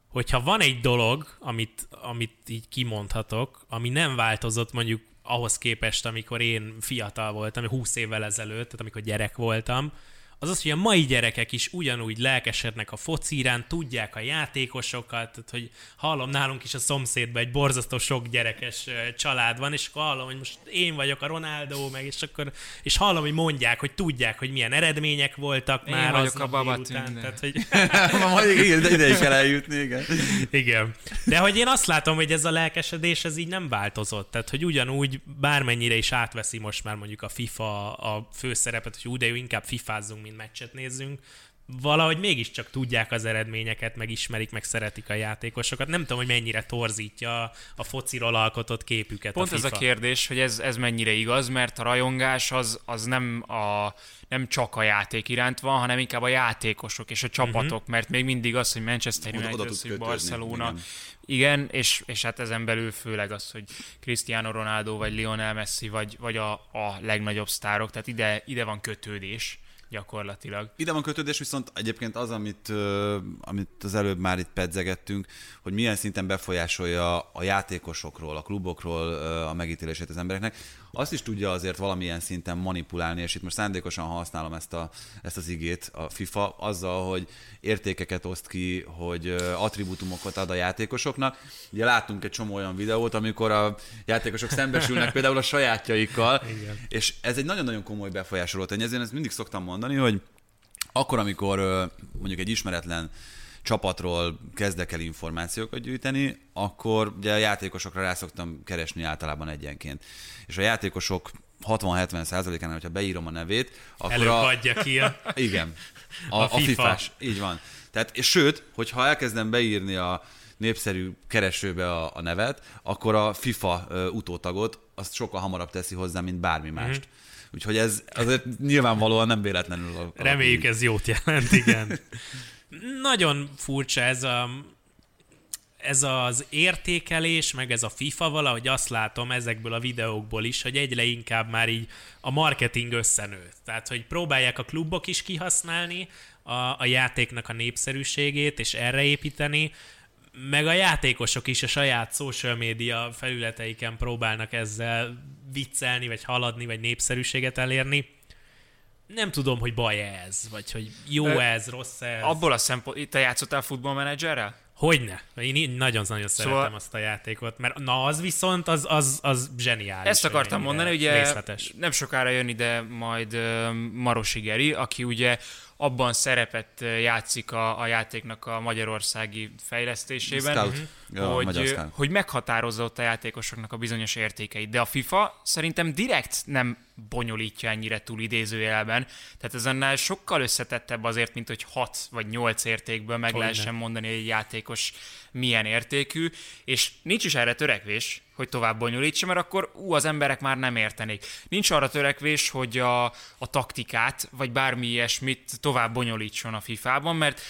hogyha van egy dolog, amit, amit így kimondhatok, ami nem változott mondjuk ahhoz képest, amikor én fiatal voltam, 20 évvel ezelőtt, tehát amikor gyerek voltam, az az, hogy a mai gyerekek is ugyanúgy lelkesednek a foci iránt, tudják a játékosokat, tehát hogy hallom nálunk is a szomszédban egy borzasztó sok gyerekes család van, és akkor hallom, hogy most én vagyok a Ronaldo, meg és akkor, és hallom, hogy mondják, hogy tudják, hogy milyen eredmények voltak én már vagyok a babatűn, tehát, hogy... Majd igen, de ide is kell eljutni, igen. igen. De hogy én azt látom, hogy ez a lelkesedés, ez így nem változott, tehát hogy ugyanúgy bármennyire is átveszi most már mondjuk a FIFA a főszerepet, hogy úgy, de inkább fifázzunk, mint meccset nézzünk, valahogy mégiscsak tudják az eredményeket, meg ismerik, meg szeretik a játékosokat. Nem tudom, hogy mennyire torzítja a fociról alkotott képüket Pont a FIFA. ez a kérdés, hogy ez, ez mennyire igaz, mert a rajongás az, az nem, a, nem csak a játék iránt van, hanem inkább a játékosok és a csapatok, uh-huh. mert még mindig az, hogy Manchester United, hogy Barcelona, igen. igen, és, és hát ezen belül főleg az, hogy Cristiano Ronaldo, vagy Lionel Messi, vagy, vagy a, a legnagyobb sztárok, tehát ide, ide van kötődés gyakorlatilag. Ide van kötődés, viszont egyébként az, amit, amit az előbb már itt pedzegettünk, hogy milyen szinten befolyásolja a játékosokról, a klubokról a megítélését az embereknek, azt is tudja azért valamilyen szinten manipulálni, és itt most szándékosan használom ezt, a, ezt az igét, a FIFA, azzal, hogy értékeket oszt ki, hogy attribútumokat ad a játékosoknak. Ugye láttunk egy csomó olyan videót, amikor a játékosok szembesülnek például a sajátjaikkal, Igen. és ez egy nagyon-nagyon komoly befolyásoló tényező. Ezért ezt mindig szoktam mondani, hogy akkor, amikor mondjuk egy ismeretlen csapatról kezdek el információkat gyűjteni, akkor ugye a játékosokra rá szoktam keresni általában egyenként. És a játékosok 60-70 százalékánál, hogyha beírom a nevét, akkor Előbb a... adja ki a... Igen. A, a, a FIFA. Így van. Tehát, és sőt, hogyha elkezdem beírni a népszerű keresőbe a, a nevet, akkor a FIFA utótagot azt sokkal hamarabb teszi hozzá, mint bármi mást. Mm-hmm. Úgyhogy ez azért nyilvánvalóan nem véletlenül. A, Reméljük ez jót jelent, igen. Nagyon furcsa ez a ez az értékelés, meg ez a FIFA valahogy azt látom ezekből a videókból is, hogy egyre inkább már így a marketing összenőtt. Tehát, hogy próbálják a klubok is kihasználni a, a játéknak a népszerűségét, és erre építeni, meg a játékosok is a saját social media felületeiken próbálnak ezzel viccelni, vagy haladni, vagy népszerűséget elérni. Nem tudom, hogy baj ez, vagy hogy jó ez, rossz ez. Abból a szempont, te játszottál futballmenedzserrel? Hogyne. Én nagyon-nagyon szeretem szóval... azt a játékot, mert na az viszont, az, az, az zseniális. Ezt akartam mondani, ugye részletes. nem sokára jön ide majd Marosi Geri, aki ugye abban szerepet játszik a, a játéknak a magyarországi fejlesztésében, Scout. Ja, hogy, hogy meghatározza ott a játékosoknak a bizonyos értékeit. De a FIFA szerintem direkt nem bonyolítja ennyire túl idézőjelben. Tehát ez annál sokkal összetettebb azért, mint hogy 6 vagy 8 értékből meg Hogyne. lehessen mondani, hogy egy játékos milyen értékű, és nincs is erre törekvés, hogy tovább bonyolítsa, mert akkor ú, az emberek már nem értenék. Nincs arra törekvés, hogy a, a taktikát, vagy bármi ilyesmit tovább bonyolítson a FIFA-ban, mert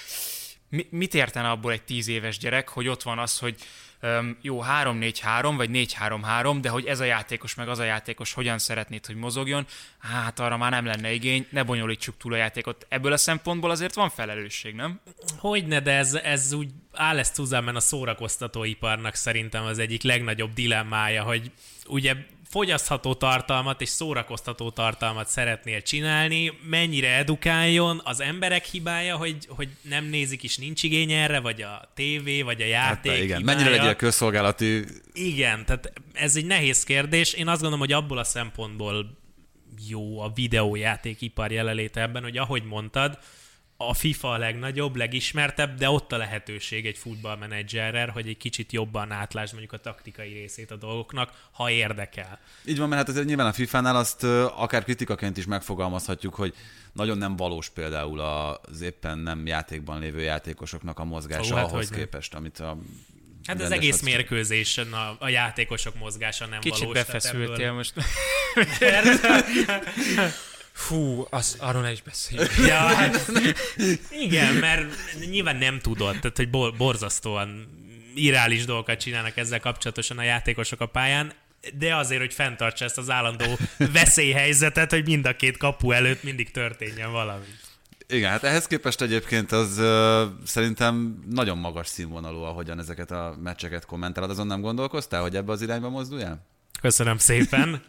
mi, mit értene abból egy tíz éves gyerek, hogy ott van az, hogy um, jó 3-4-3, vagy 4-3-3, de hogy ez a játékos, meg az a játékos hogyan szeretnéd, hogy mozogjon, hát arra már nem lenne igény, ne bonyolítsuk túl a játékot. Ebből a szempontból azért van felelősség, nem? Hogyne, de ez, ez úgy áll ezt a szórakoztatóiparnak szerintem az egyik legnagyobb dilemmája, hogy ugye fogyasztható tartalmat és szórakoztató tartalmat szeretnél csinálni, mennyire edukáljon, az emberek hibája, hogy, hogy nem nézik és nincs igény erre, vagy a tévé, vagy a játék hát, igen. Hibája. Mennyire legyél közszolgálati... Igen, tehát ez egy nehéz kérdés. Én azt gondolom, hogy abból a szempontból jó a videójátékipar jelenléte ebben, hogy ahogy mondtad, a FIFA a legnagyobb, legismertebb, de ott a lehetőség egy futballmenedzserrel, hogy egy kicsit jobban átlásd mondjuk a taktikai részét a dolgoknak, ha érdekel. Így van, mert hát azért nyilván a FIFA-nál azt akár kritikaként is megfogalmazhatjuk, hogy nagyon nem valós például az éppen nem játékban lévő játékosoknak a mozgása Ó, hát ahhoz képest, amit a Hát az egész az mérkőzésen a, a játékosok mozgása nem Kicsit valós. Kicsit befeszültél ebből... most. Fú, az, arról ne is beszéljünk. Ja, hát, igen, mert nyilván nem tudod, tehát hogy bor, borzasztóan irreális dolgokat csinálnak ezzel kapcsolatosan a játékosok a pályán, de azért, hogy fenntartsa ezt az állandó veszélyhelyzetet, hogy mind a két kapu előtt mindig történjen valami. Igen, hát ehhez képest egyébként az uh, szerintem nagyon magas színvonalú, ahogyan ezeket a meccseket kommentálod. Azon nem gondolkoztál, hogy ebbe az irányba mozduljál? Köszönöm szépen.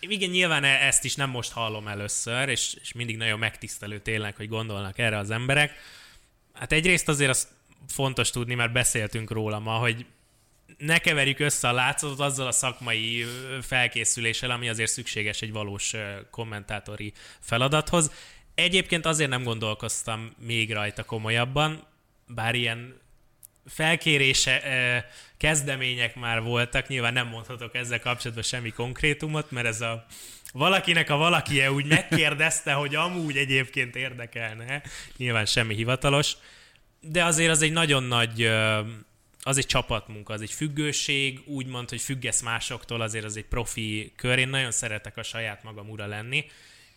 Igen, nyilván e- ezt is nem most hallom először, és, és mindig nagyon megtisztelő tényleg, hogy gondolnak erre az emberek. Hát egyrészt azért az fontos tudni, mert beszéltünk róla ma, hogy ne keverjük össze a látszatot azzal a szakmai felkészüléssel, ami azért szükséges egy valós kommentátori feladathoz. Egyébként azért nem gondolkoztam még rajta komolyabban, bár ilyen felkérése, kezdemények már voltak, nyilván nem mondhatok ezzel kapcsolatban semmi konkrétumot, mert ez a valakinek a valakie úgy megkérdezte, hogy amúgy egyébként érdekelne, nyilván semmi hivatalos, de azért az egy nagyon nagy, az egy csapatmunka, az egy függőség, úgymond, hogy függesz másoktól, azért az egy profi kör. Én nagyon szeretek a saját magam ura lenni,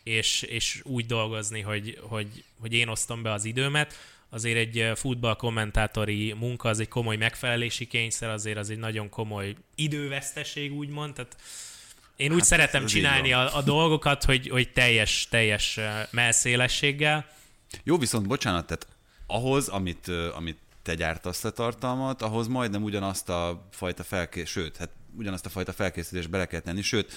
és, és úgy dolgozni, hogy, hogy, hogy én osztom be az időmet azért egy futball kommentátori munka, az egy komoly megfelelési kényszer, azért az egy nagyon komoly időveszteség, úgymond, tehát én úgy hát, szeretem csinálni a, a dolgokat, hogy, hogy teljes, teljes melszélességgel. Jó, viszont bocsánat, tehát ahhoz, amit, amit te gyártasz a tartalmat, ahhoz majdnem ugyanazt a fajta felkészülés, sőt, hát ugyanazt a fajta felkészülést bele kell tenni, sőt,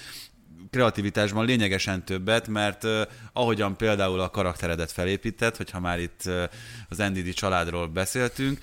kreativitásban lényegesen többet, mert uh, ahogyan például a karakteredet felépített, hogyha már itt uh, az NDD családról beszéltünk,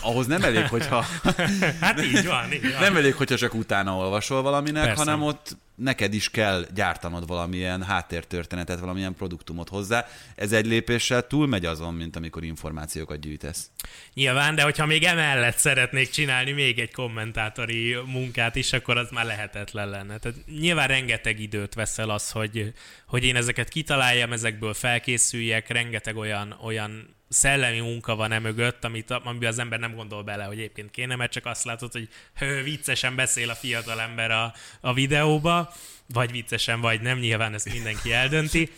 ahhoz nem elég, hogyha... hát így van, így van. Nem elég, hogyha csak utána olvasol valaminek, Persze. hanem ott neked is kell gyártanod valamilyen háttértörténetet, valamilyen produktumot hozzá. Ez egy lépéssel túlmegy azon, mint amikor információkat gyűjtesz. Nyilván, de hogyha még emellett szeretnék csinálni még egy kommentátori munkát is, akkor az már lehetetlen lenne. Tehát nyilván rengeteg időt veszel az, hogy, hogy én ezeket kitaláljam, ezekből felkészüljek, rengeteg olyan, olyan szellemi munka van e amit, amiben az ember nem gondol bele, hogy egyébként kéne, mert csak azt látod, hogy hő, viccesen beszél a fiatal ember a, a videóba, vagy viccesen, vagy nem, nyilván ezt mindenki eldönti.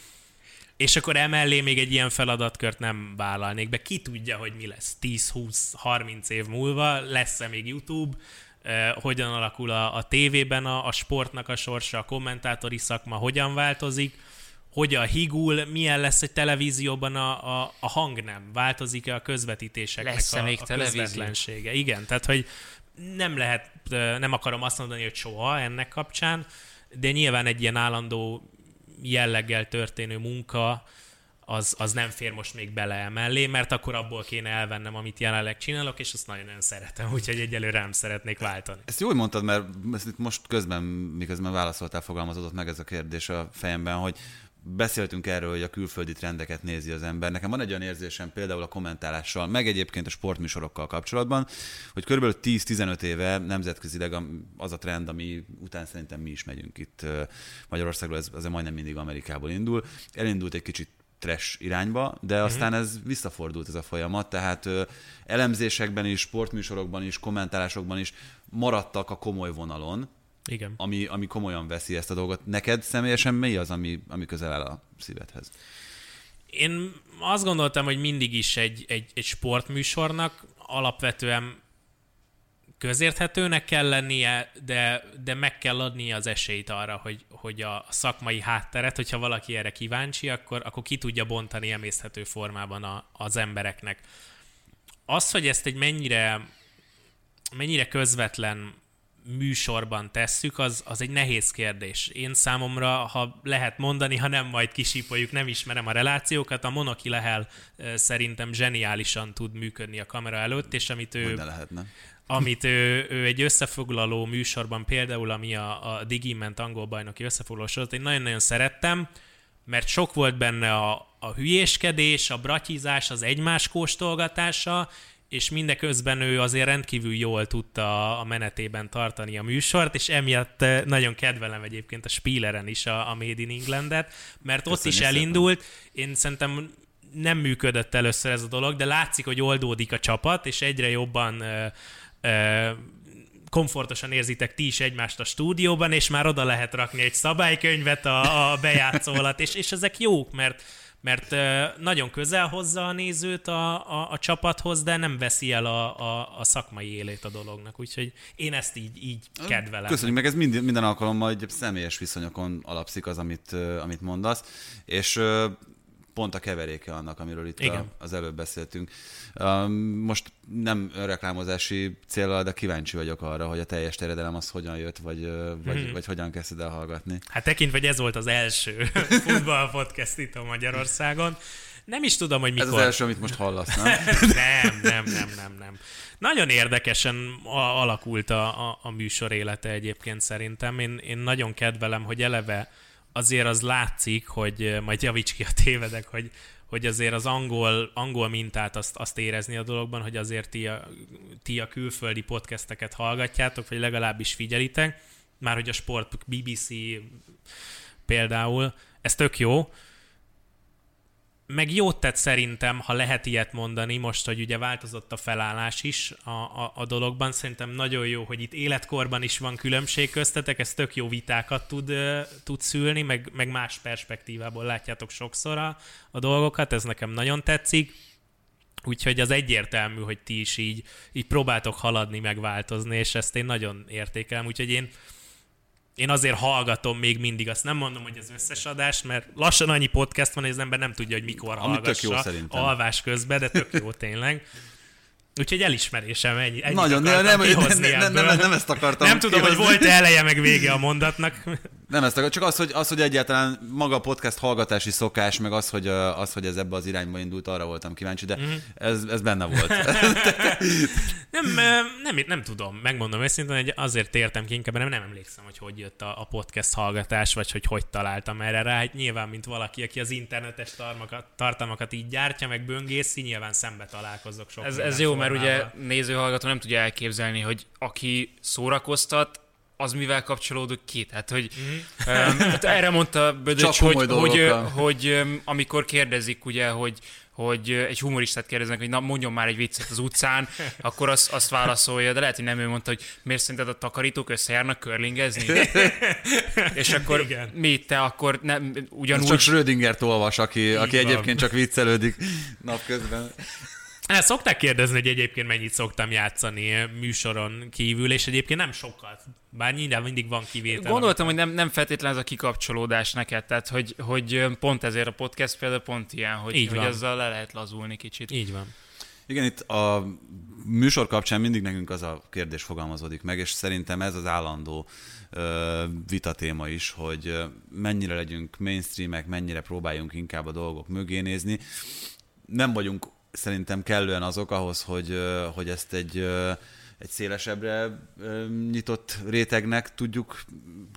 És akkor emellé még egy ilyen feladatkört nem vállalnék be. Ki tudja, hogy mi lesz 10-20-30 év múlva, lesz-e még YouTube, eh, hogyan alakul a, a tévében a, a sportnak a sorsa, a kommentátori szakma hogyan változik, hogyan higul, milyen lesz egy televízióban a, a, a hang nem, változik-e a közvetítéseknek Lesz-e a, még a közvetlensége. Igen, tehát hogy nem lehet, eh, nem akarom azt mondani, hogy soha ennek kapcsán, de nyilván egy ilyen állandó jelleggel történő munka, az, az nem fér most még bele emellé, mert akkor abból kéne elvennem, amit jelenleg csinálok, és azt nagyon-nagyon szeretem, úgyhogy egyelőre nem szeretnék váltani. Ezt jól mondtad, mert ezt itt most közben, miközben válaszoltál, fogalmazódott meg ez a kérdés a fejemben, hogy beszéltünk erről, hogy a külföldi trendeket nézi az ember. Nekem van egy olyan érzésem például a kommentálással, meg egyébként a sportműsorokkal kapcsolatban, hogy körülbelül 10-15 éve nemzetközileg az a trend, ami után szerintem mi is megyünk itt Magyarországról, ez azért majdnem mindig Amerikából indul. Elindult egy kicsit trash irányba, de aztán ez visszafordult ez a folyamat, tehát ö, elemzésekben is, sportműsorokban is, kommentálásokban is maradtak a komoly vonalon, Igen. ami, ami komolyan veszi ezt a dolgot. Neked személyesen mi az, ami, ami közel áll a szívedhez? Én azt gondoltam, hogy mindig is egy, egy, egy sportműsornak alapvetően közérthetőnek kell lennie, de, de meg kell adnia az esélyt arra, hogy, hogy a szakmai hátteret, hogyha valaki erre kíváncsi, akkor, akkor ki tudja bontani emészthető formában a, az embereknek. Az, hogy ezt egy mennyire, mennyire közvetlen műsorban tesszük, az, az egy nehéz kérdés. Én számomra, ha lehet mondani, ha nem, majd kisípoljuk, nem ismerem a relációkat, a Monoki Lehel szerintem zseniálisan tud működni a kamera előtt, és amit ő ne lehetne. amit ő, ő egy összefoglaló műsorban, például ami a, a Digiment angol bajnoki összefoglaló sorozat, én nagyon-nagyon szerettem, mert sok volt benne a, a hülyéskedés, a bratyizás, az egymás kóstolgatása, és mindeközben ő azért rendkívül jól tudta a menetében tartani a műsort, és emiatt eh, nagyon kedvelem egyébként a Spieleren is a, a Made in Englandet, mert ott Köszönjük is szépen. elindult, én szerintem nem működött először ez a dolog, de látszik, hogy oldódik a csapat, és egyre jobban ö, ö, komfortosan érzitek ti is egymást a stúdióban, és már oda lehet rakni egy szabálykönyvet a, a bejátszó alatt, és, és ezek jók, mert mert nagyon közel hozza a nézőt a, a, a csapathoz, de nem veszi el a, a, a szakmai élét a dolognak, úgyhogy én ezt így, így kedvelem. Köszönjük meg, ez minden, minden alkalommal egy személyes viszonyokon alapszik az, amit, amit mondasz, és pont a keveréke annak, amiről itt a, Igen. az előbb beszéltünk. Um, Most nem önreklámozási célral, de kíváncsi vagyok arra, hogy a teljes terjedelem az hogyan jött, vagy, vagy, Mhm. vagy hogyan kezdted el hallgatni. Hát tekintve, hogy ez volt az első futball podcast itt a Magyarországon, nem is tudom, hogy mikor. Ez az első, amit most hallasz, nem? Nem, nem, nem, nem, nem. Nagyon érdekesen alakult a, a, a műsor élete egyébként szerintem. Én, én nagyon kedvelem, hogy eleve azért az látszik, hogy majd javíts ki a tévedek, hogy, hogy azért az angol, angol mintát azt, azt érezni a dologban, hogy azért ti a, ti a külföldi podcasteket hallgatjátok, vagy legalábbis figyelitek, már hogy a sport BBC például, ez tök jó, meg jót tett szerintem, ha lehet ilyet mondani, most, hogy ugye változott a felállás is a, a, a dologban, szerintem nagyon jó, hogy itt életkorban is van különbség köztetek, ez tök jó vitákat tud, tud szülni, meg, meg más perspektívából látjátok sokszor a, a dolgokat, ez nekem nagyon tetszik. Úgyhogy az egyértelmű, hogy ti is így, így próbáltok haladni, meg változni, és ezt én nagyon értékelem. Úgyhogy én, én azért hallgatom még mindig, azt nem mondom, hogy az összes adást, mert lassan annyi podcast van, hogy az ember nem tudja, hogy mikor Ami tök jó hallgassa szerintem. alvás közben, de tök jó tényleg. Úgyhogy elismerésem ennyi. Nagyon, nem, nem, nem, nem, nem, ezt akartam nem tudom, hogy volt eleje meg vége a mondatnak. Nem ezt akartam, csak az, hogy, az, hogy egyáltalán maga a podcast hallgatási szokás, meg az, hogy, az, hogy ez ebbe az irányba indult, arra voltam kíváncsi, de Mhm. ez, ez benne volt. Nem, nem, nem tudom, megmondom őszintén, hogy azért értem ki inkább, nem, nem emlékszem, hogy hogy jött a, a podcast hallgatás, vagy hogy hogy találtam erre rá. Hát nyilván, mint valaki, aki az internetes tartalmakat, tartalmakat így gyártja, meg böngészi, nyilván szembe találkozok sok Ez, ez jó, mert ugye formával. nézőhallgató nem tudja elképzelni, hogy aki szórakoztat, az mivel kapcsolódik ki. Tehát, hogy Mhm. um, erre mondta Bödöcs, hogy, hogy, hogy um, amikor kérdezik, ugye, hogy hogy egy humoristát kérdeznek, hogy na mondjon már egy viccet az utcán, akkor azt, azt válaszolja, de lehet, hogy nem ő mondta, hogy miért szerinted a takarítók összejárnak körlingezni? És akkor Igen. mi, te akkor nem, Ez ugyanúgy... csak Schrödingert olvas, aki, aki van. egyébként csak viccelődik napközben. Hát szokták kérdezni, hogy egyébként mennyit szoktam játszani műsoron kívül, és egyébként nem sokat. Bár nyilván mindig van kivétel. Gondoltam, hogy nem, nem feltétlenül ez a kikapcsolódás neked, tehát hogy, hogy pont ezért a podcast például pont ilyen, hogy, Így hogy van. azzal le lehet lazulni kicsit. Így van. Igen, itt a műsor kapcsán mindig nekünk az a kérdés fogalmazódik meg, és szerintem ez az állandó ö, vitatéma is, hogy mennyire legyünk mainstreamek, mennyire próbáljunk inkább a dolgok mögé nézni. Nem vagyunk szerintem kellően azok ahhoz, hogy, hogy ezt egy egy szélesebbre nyitott rétegnek tudjuk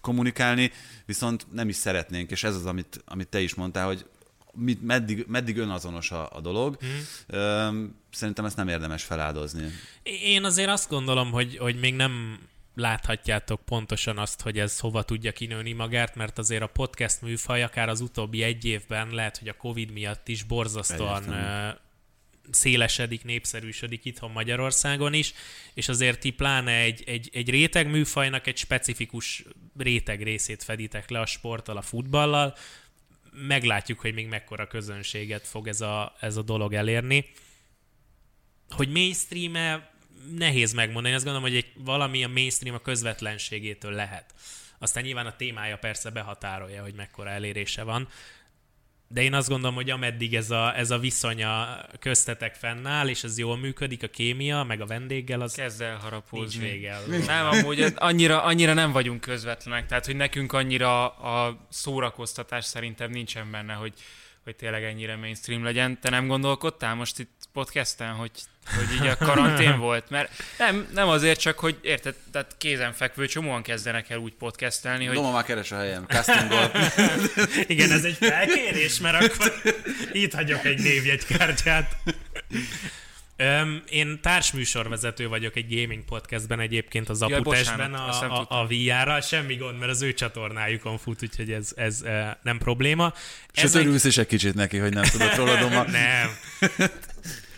kommunikálni, viszont nem is szeretnénk, és ez az, amit, amit te is mondtál, hogy mit, meddig, meddig önazonos a, a dolog. Mm. Szerintem ezt nem érdemes feláldozni. Én azért azt gondolom, hogy, hogy még nem láthatjátok pontosan azt, hogy ez hova tudja kinőni magát, mert azért a podcast műfaj akár az utóbbi egy évben lehet, hogy a Covid miatt is borzasztóan Egyértelmű. Szélesedik, népszerűsödik itthon Magyarországon is, és azért ti pláne egy, egy, egy réteg műfajnak egy specifikus réteg részét feditek le a sporttal, a futballal, meglátjuk, hogy még mekkora közönséget fog ez a, ez a dolog elérni. Hogy mainstream nehéz megmondani, azt gondolom, hogy egy, valami a mainstream a közvetlenségétől lehet. Aztán nyilván a témája persze behatárolja, hogy mekkora elérése van, de én azt gondolom, hogy ameddig ez a, ez a viszonya köztetek fennáll, és ez jól működik, a kémia, meg a vendéggel, az Kezd el nincs harapózni. vége. Nem, amúgy annyira, annyira nem vagyunk közvetlenek, tehát hogy nekünk annyira a szórakoztatás szerintem nincsen benne, hogy, hogy tényleg ennyire mainstream legyen. Te nem gondolkodtál most itt podcasten, hogy, hogy így a karantén volt? Mert nem, nem azért csak, hogy érted, tehát kézenfekvő csomóan kezdenek el úgy podcastelni, hogy Doma már keres a helyem, castingol. Igen, ez egy felkérés, mert akkor itt hagyok egy névjegykártyát. Öm, én társműsorvezető vagyok egy gaming podcastben egyébként az Jaj, bocsánat, a, a, a VR-ra. Semmi gond, mert az ő csatornájukon fut, úgyhogy ez, ez e, nem probléma. És Ez örülsz is egy kicsit neki, hogy nem tudod róla, Doma. nem.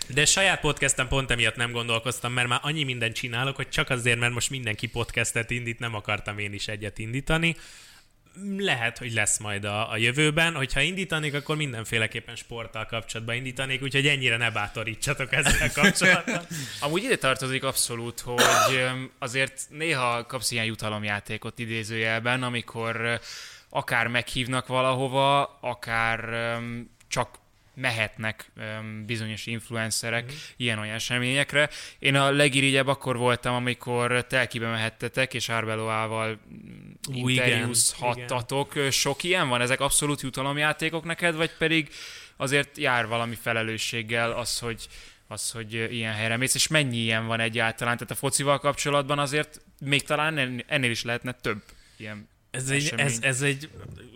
De saját podcastem pont emiatt nem gondolkoztam, mert már annyi mindent csinálok, hogy csak azért, mert most mindenki podcastet indít, nem akartam én is egyet indítani. Lehet, hogy lesz majd a, a jövőben. Hogyha indítanék, akkor mindenféleképpen sporttal kapcsolatban indítanék, úgyhogy ennyire ne bátorítsatok ezzel kapcsolatban. Amúgy ide tartozik abszolút, hogy azért néha kapsz ilyen jutalomjátékot idézőjelben, amikor akár meghívnak valahova, akár csak mehetnek bizonyos influencerek mm. ilyen-olyan eseményekre. Én a legirigyebb akkor voltam, amikor telkibe mehettetek, és Arbeloával interjúzhattatok. Sok ilyen van? Ezek abszolút jutalomjátékok neked, vagy pedig azért jár valami felelősséggel az, hogy az, hogy ilyen helyre mész, és mennyi ilyen van egyáltalán? Tehát a focival kapcsolatban azért még talán ennél- is lehetne több ilyen Ez egy, ez, ez egy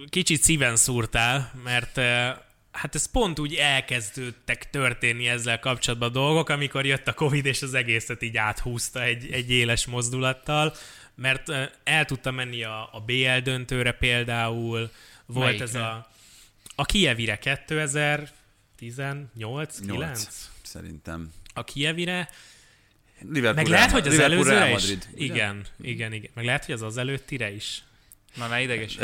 kicsit szíven szúrtál, mert hát ez pont úgy elkezdődtek történni ezzel kapcsolatban a dolgok, amikor jött a Covid, és az egészet így áthúzta egy, egy éles mozdulattal, mert el tudtam menni a, a BL döntőre például, volt Melyikre? ez a, a Kievire 2018 9 Nyolc, szerintem. A Kievire, Liverpool, meg lehet, hogy az Liverpool, előzőre is. Madrid, ugye? Igen, igen, igen. Meg lehet, hogy az az előttire is. Na, ne ideges.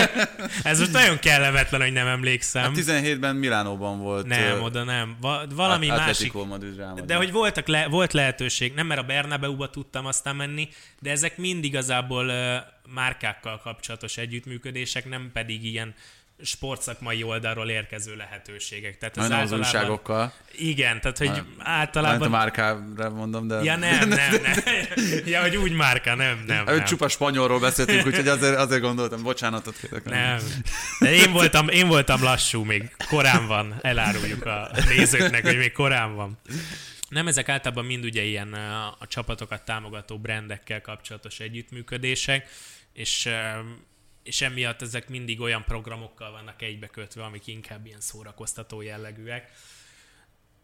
Ez most nagyon kellemetlen, hogy nem emlékszem. Hát 17-ben Milánóban volt. Nem, ö, oda nem. Va- valami At- másik. Madrid, Real. De hogy voltak le- volt lehetőség, nem mert a Bernabeu-ba tudtam aztán menni, de ezek mind igazából uh, márkákkal kapcsolatos együttműködések, nem pedig ilyen sportszakmai oldalról érkező lehetőségek. Tehát az általában... újságokkal. Igen, tehát hogy a általában... márkára mondom, de... Ja nem, nem, nem. Ja, hogy úgy márka, nem, nem, nem. csupa spanyolról beszéltünk, úgyhogy azért, azért gondoltam, bocsánatot kérek. Nem. De én voltam, én voltam lassú, még korán van, eláruljuk a nézőknek, hogy még korán van. Nem, ezek általában mind ugye ilyen ö, a csapatokat támogató brendekkel kapcsolatos együttműködések, és, és emiatt ezek mindig olyan programokkal vannak egybekötve, amik inkább ilyen szórakoztató jellegűek.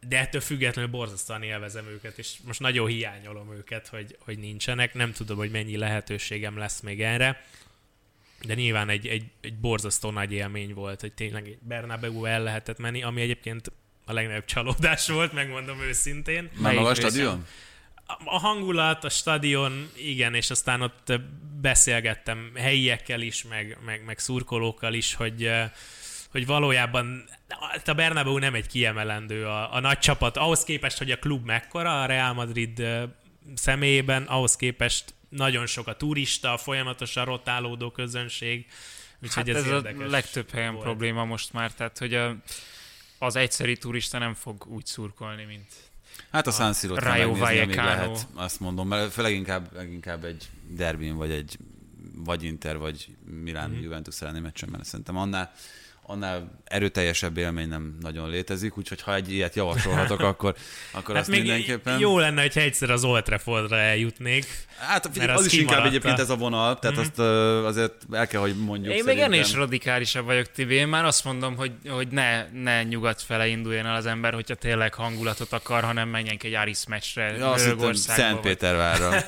De ettől függetlenül borzasztóan élvezem őket, és most nagyon hiányolom őket, hogy, hogy nincsenek. Nem tudom, hogy mennyi lehetőségem lesz még erre. De nyilván egy, egy, egy borzasztó nagy élmény volt, hogy tényleg Bernabeu el lehetett menni, ami egyébként a legnagyobb csalódás volt, megmondom őszintén. Már maga a stadion? A hangulat, a stadion, igen, és aztán ott beszélgettem helyiekkel is, meg, meg, meg szurkolókkal is, hogy, hogy valójában a Bernabeu nem egy kiemelendő a, a nagy csapat, ahhoz képest, hogy a klub mekkora, a Real Madrid személyében, ahhoz képest nagyon sok a turista, folyamatosan rotálódó közönség, úgyhogy Hát ez, ez, a legtöbb helyen volt. probléma most már, tehát hogy a, az egyszeri turista nem fog úgy szurkolni, mint Hát a San Siro-t Rayo lehet, azt mondom, mert főleg inkább, inkább egy derbin, vagy egy vagy Inter, vagy Milán mm. Juventus elleni meccsen, mert szerintem annál, annál erőteljesebb élmény nem nagyon létezik, úgyhogy ha egy ilyet javasolhatok, akkor, akkor Hát azt még mindenképpen... jó lenne, hogyha egyszer az Old Traffordra eljutnék. Hát figyelj, Mert az, az is inkább egyébként ez a vonal, tehát Mhm. azt azért el kell, hogy mondjuk Én még ennél szerintem. is radikálisabb vagyok, Tibi. Én már azt mondom, hogy, hogy ne, ne nyugat fele induljon el az ember, hogyha tényleg hangulatot akar, hanem menjen egy Aris meccsre Ja, azt hittem Görögországba. vagy- Szentpétervárra.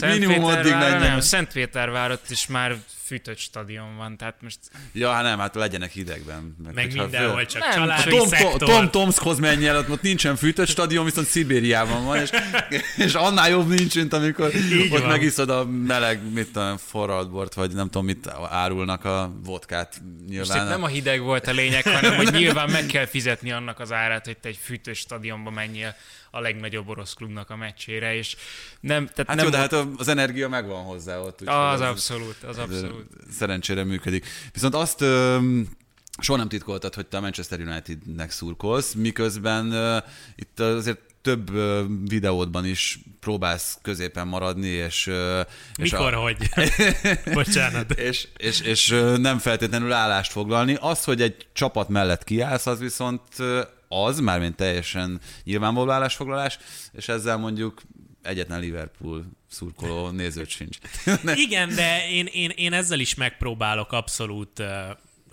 Minimum addig menjen. Nem, Szentpétervár ott is már fűtött stadion van, tehát most Ja, hát nem, hát legyenek hidegben. Meg hogyha mindenhol föl- csak Nem, családi Tom, Tom, szektor. Tom Tomskhoz menj el, ott, ott nincsen fűtött stadion, viszont Szibériában van, és, és annál jobb nincs, mint amikor Így ott van. megiszod a meleg, mit tudom, forradbort, vagy nem tudom, mit árulnak a vodkát Most nyilván. itt nem a hideg volt a lényeg, hanem hogy nyilván meg kell fizetni annak az árát, hogy te egy fűtős stadionba menjél a legnagyobb orosz klubnak a meccsére, és nem, tehát Hát nem jó, de hát az energia megvan hozzá ott. úgyhogy az ez- abszolút, az abszolút. Szerencsére működik. Viszont azt soha nem titkoltad, hogy te a Manchester Unitednek szurkolsz, miközben ö, itt azért több ö, videódban is próbálsz középen maradni, és... és Mikor, a, hogy? Bocsánat. és, és, és nem feltétlenül állást foglalni. Az, hogy egy csapat mellett kiállsz, az viszont az, mármint teljesen nyilvánvaló állásfoglalás, és ezzel mondjuk egyetlen Liverpool szurkoló nézőt sincs. Igen, de én, én, én ezzel is megpróbálok abszolút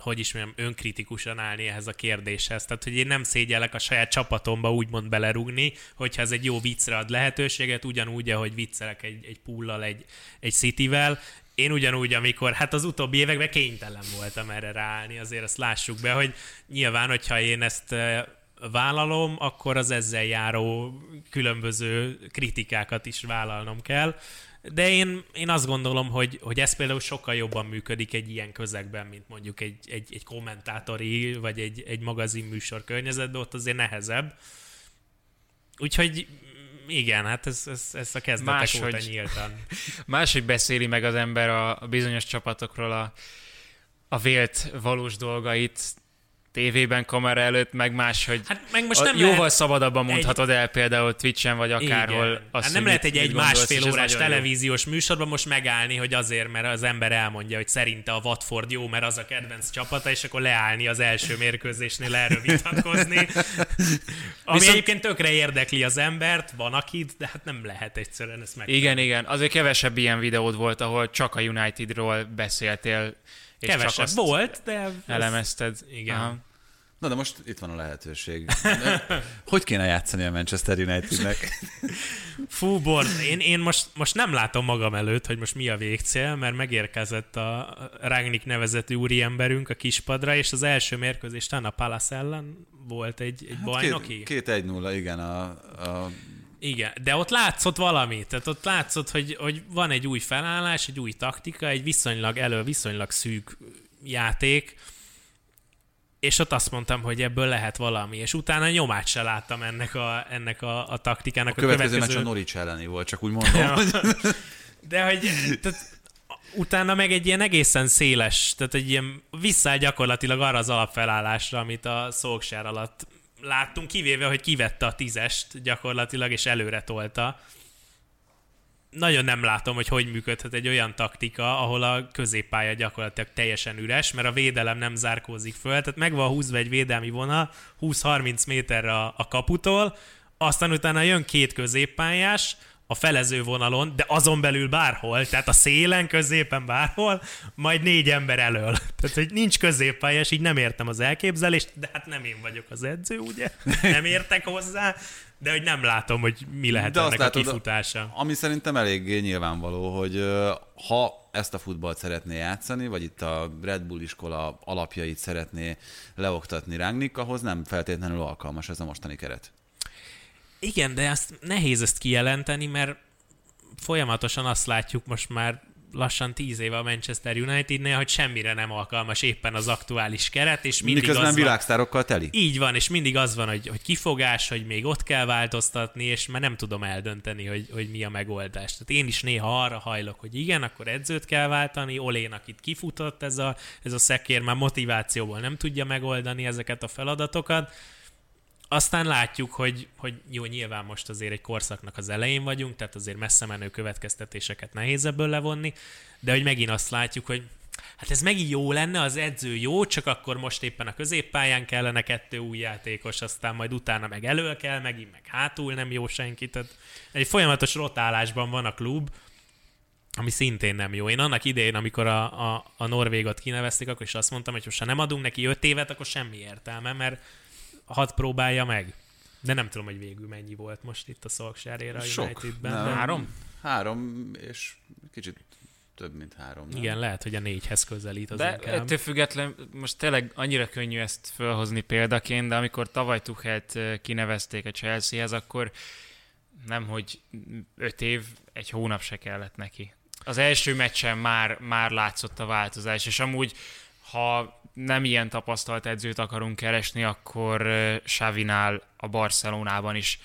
hogy is mondjam, önkritikusan állni ehhez a kérdéshez. Tehát, hogy én nem szégyellek a saját csapatomba úgymond belerugni, hogyha ez egy jó viccre ad lehetőséget, ugyanúgy, ahogy viccelek egy, egy pullal, egy, egy Cityvel. Én ugyanúgy, amikor, hát az utóbbi években kénytelen voltam erre ráállni, azért azt lássuk be, hogy nyilván, hogyha én ezt vállalom, akkor az ezzel járó különböző kritikákat is vállalnom kell. De én, én azt gondolom, hogy, hogy ez például sokkal jobban működik egy ilyen közegben, mint mondjuk egy, egy, egy kommentátori, vagy egy, egy magazinműsor környezetben, ott azért nehezebb. Úgyhogy igen, hát ez, ez, ez a kezdetek Máshogy. óta nyíltan. Máshogy beszéli meg az ember a, a bizonyos csapatokról a, a vélt valós dolgait tévében, kamera előtt, meg máshogy Hát meg most a, nem jóval lehet... szabadabban mondhatod el például Twitchen, vagy akárhol. Igen. Azt, hát nem hogy lehet egy, egy másfél órás nagyon jó. televíziós műsorban most megállni, hogy azért, mert az ember elmondja, hogy szerinte a Watford jó, mert az a kedvenc csapata, és akkor leállni az első mérkőzésnél erről vitatkozni. Ami Viszont... egyébként tökre érdekli az embert, van akit, de hát nem lehet egyszerűen ezt meg. Igen, igen. Azért kevesebb ilyen videód volt, ahol csak a Unitedról beszéltél, és csak Kevesebb azt volt, de... ez- elemezted. Igen. Aha. Na de most itt van a lehetőség. Hogy kéne játszani a Manchester Unitednek? Fú, Bord, én, én most, most nem látom magam előtt, hogy most mi a végcél, mert megérkezett a Ragnik nevezetű úriemberünk a kispadra, és az első mérkőzés talán a Palace ellen volt egy, egy hát bajnoki. Két, két egy nulla, igen. A, a, Igen, de ott látszott valami, tehát ott látszott, hogy, hogy van egy új felállás, egy új taktika, egy viszonylag elő, viszonylag szűk játék, és ott azt mondtam, hogy ebből lehet valami, és utána nyomát se láttam ennek a, ennek a, a taktikának. a következő meccs a Norwich elleni volt, csak úgy mondom. Ja. De hogy tehát, utána meg egy ilyen egészen széles, tehát egy ilyen visszáll gyakorlatilag arra az alapfelállásra, amit a Solskjaer alatt láttunk, kivéve, hogy kivette a tízest gyakorlatilag, és előre tolta. Nagyon nem látom, hogy hogy működhet egy olyan taktika, ahol a középpálya gyakorlatilag teljesen üres, mert a védelem nem zárkózik föl, tehát meg van húzva egy védelmi vonal 20-30 méterre a, a kaputól, aztán utána jön két középpályás, a felező vonalon, de azon belül bárhol, tehát a szélen, középen bárhol, majd négy ember elől. Tehát, hogy nincs középpályás, így nem értem az elképzelést, de hát nem én vagyok az edző, ugye? Nem értek hozzá, de hogy nem látom, hogy mi lehet De azt ennek látod, a kifutása. Ami szerintem eléggé nyilvánvaló, hogy ha ezt a futballt szeretné játszani, vagy itt a Red Bull iskola alapjait szeretné leoktatni Rangnick, ahhoz nem feltétlenül alkalmas ez a mostani keret. Igen, de azt nehéz ezt kijelenteni, mert folyamatosan azt látjuk most már lassan tíz éve a Manchester Unitednél, hogy semmire nem alkalmas éppen az aktuális keret, és mindig Miközben az világsztárokkal teli. Így van, és mindig az van, hogy, hogy kifogás, hogy még ott kell változtatni, és már nem tudom eldönteni, hogy, hogy mi a megoldás. Tehát én is néha arra hajlok, hogy igen, akkor edzőt kell váltani, Olénak itt kifutott ez a, ez a szekér, már motivációból nem tudja megoldani ezeket a feladatokat, aztán látjuk, hogy, hogy jó, nyilván most azért egy korszaknak az elején vagyunk, tehát azért messze menő következtetéseket nehéz ebből levonni, de hogy megint azt látjuk, hogy hát ez megint jó lenne, az edző jó, csak akkor most éppen a középpályán kellene kettő új játékos, aztán majd utána meg elő kell, megint meg hátul nem jó senki. Tehát egy folyamatos rotálásban van a klub, ami szintén nem jó. Én annak idején, amikor a, a, a Norvégot kinevezték, akkor is azt mondtam, hogy ha nem adunk neki öt évet, akkor semmi értelme, mert hat próbálja meg. De nem tudom, hogy végül mennyi volt most itt a Solskjaer a Sok. Unitedben. Nem. Három? Három, és kicsit több, mint három. Nem? Igen, lehet, hogy a négyhez közelít az De inkább. ettől független, most tényleg annyira könnyű ezt felhozni példaként, de amikor tavaly Tuchelt kinevezték a Chelseahez, akkor nem, hogy öt év, egy hónap se kellett neki. Az első meccsen már, már látszott a változás, és amúgy, ha nem ilyen tapasztalt edzőt akarunk keresni, akkor Xavinál a Barcelonában is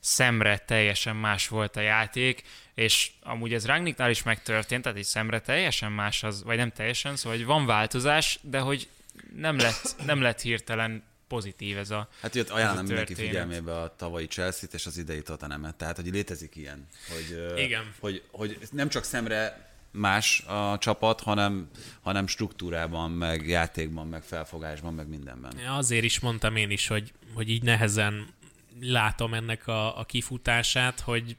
szemre teljesen más volt a játék, és amúgy ez Rangnicknál is megtörtént, tehát egy szemre teljesen más az, vagy nem teljesen, szóval hogy van változás, de hogy nem lett, nem lett hirtelen pozitív ez a... Hát jött ajánlom mindenki figyelmébe a tavalyi Chelsea-t és az idei Tottenham-et. Tehát, hogy létezik ilyen, hogy, Igen. hogy, hogy nem csak szemre más a csapat, hanem, hanem struktúrában, meg játékban, meg felfogásban, meg mindenben. Azért is mondtam én is, hogy, hogy így nehezen látom ennek a, a kifutását, hogy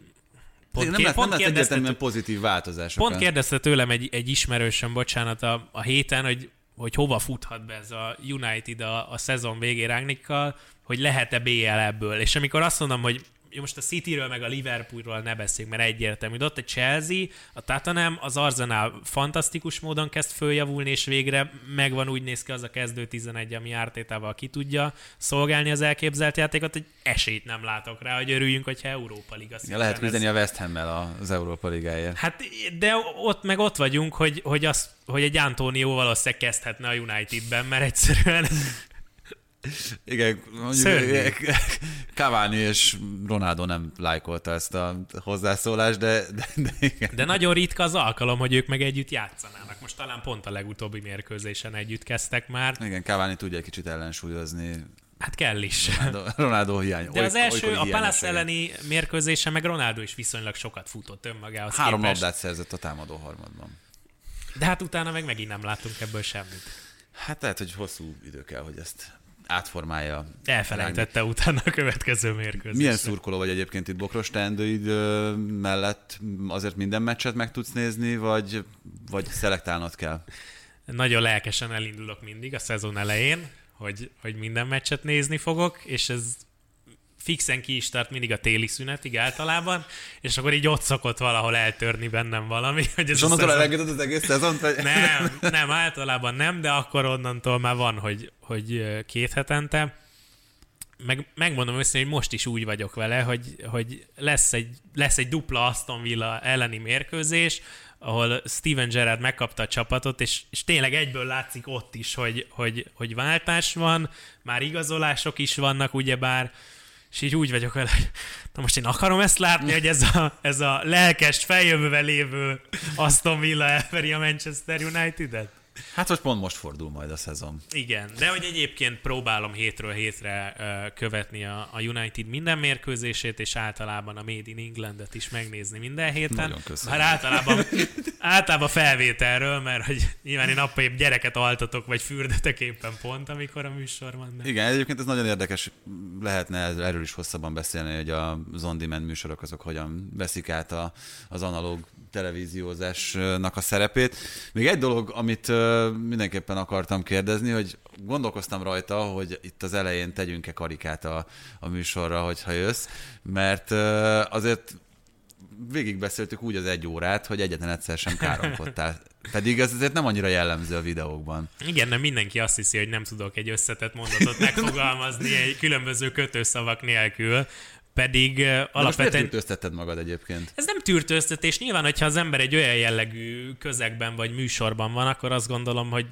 Pont, nem ké- lesz, nem kérdezte egyértelműen pozitív változások. Pont kérdezte tőlem egy, egy ismerősöm, bocsánat, a, a héten, hogy, hogy hova futhat be ez a United a, a szezon végén Rangnickkal, hogy lehet-e BL ebből. És amikor azt mondom, hogy jó, most a Cityről meg a Liverpoolról ne beszéljünk, mert egyértelmű. De ott a Chelsea, a Tottenham, az Arsenal fantasztikus módon kezd följavulni, és végre megvan úgy néz ki az a kezdő 11, ami ártétával ki tudja szolgálni az elképzelt játékot, hogy esélyt nem látok rá, hogy örüljünk, hogyha Európa Liga Ja, lehet ez- küzdeni a West Ham-mel az Európa Ligáért. Hát, de ott meg ott vagyunk, hogy, hogy, az, hogy egy Antonio valószínűleg kezdhetne a Unitedben, mert egyszerűen Igen, mondjuk Szörnyű. Cavani és Ronaldo nem lájkolta ezt a hozzászólást, de, de, de igen. De nagyon ritka az alkalom, hogy ők meg együtt játszanának. Most talán pont a legutóbbi mérkőzésen együtt kezdtek már. Igen, Cavani tudja egy kicsit ellensúlyozni Hát kell is. Ronaldo, Ronaldo hiány. De az első, a Palace elleni mérkőzésen meg Ronaldo is viszonylag sokat futott önmagához Három képest. labdát szerzett a támadó harmadban. De hát utána meg megint nem látunk ebből semmit. Hát lehet, hogy hosszú idő kell, hogy ezt átformálja. Elfelejtette utána a következő mérkőzést. Milyen szurkoló vagy egyébként itt Bokros teendőid mellett? Azért minden meccset meg tudsz nézni, vagy, vagy szelektálnod kell? Nagyon lelkesen elindulok mindig a szezon elején, hogy, hogy minden meccset nézni fogok, és ez fixen ki is tart mindig a téli szünetig általában, és akkor így ott szokott valahol eltörni bennem valami. Hogy ez És onnantól elengeded az egész szezont? Vagy? nem, nem, általában nem, de akkor onnantól már van, hogy, hogy két hetente. Meg, megmondom őszintén, hogy most is úgy vagyok vele, hogy, hogy lesz, egy, lesz egy dupla Aston Villa elleni mérkőzés, ahol Steven Gerrard megkapta a csapatot, és, és tényleg egyből látszik ott is, hogy, hogy, hogy váltás van, már igazolások is vannak, ugyebár, és így úgy vagyok vele, hogy na most én akarom ezt látni, hogy ez a, ez a lelkes, feljövővel lévő Aston Villa elveri a Manchester United-et? Hát most pont most fordul majd a szezon. Igen, de hogy egyébként próbálom hétről hétre követni a, a United minden mérkőzését, és általában a Made in Englandet is megnézni minden héten. Nagyon köszönöm. Már általában, általában felvételről, mert hogy nyilván én nappal épp gyereket altatok, vagy fürdetek éppen pont, amikor a műsor van. De... Igen, egyébként ez nagyon érdekes, lehetne erről is hosszabban beszélni, hogy a on-demand műsorok azok hogyan veszik át a, az analóg televíziózásnak a szerepét. Még egy dolog, amit mindenképpen akartam kérdezni, hogy gondolkoztam rajta, hogy itt az elején tegyünk-e karikát a, a műsorra, hogyha jössz, mert azért végigbeszéltük úgy az egy órát, hogy egyetlen egyszer sem káromkodtál. Pedig ez azért nem annyira jellemző a videókban. Igen, nem mindenki azt hiszi, hogy nem tudok egy összetett mondatot megfogalmazni egy különböző kötőszavak nélkül, pedig uh, Alapvetően... Most tűrtöztetted magad egyébként? Ez nem tűrtőztetés. Nyilván, hogyha az ember egy olyan jellegű közegben vagy műsorban van, akkor azt gondolom, hogy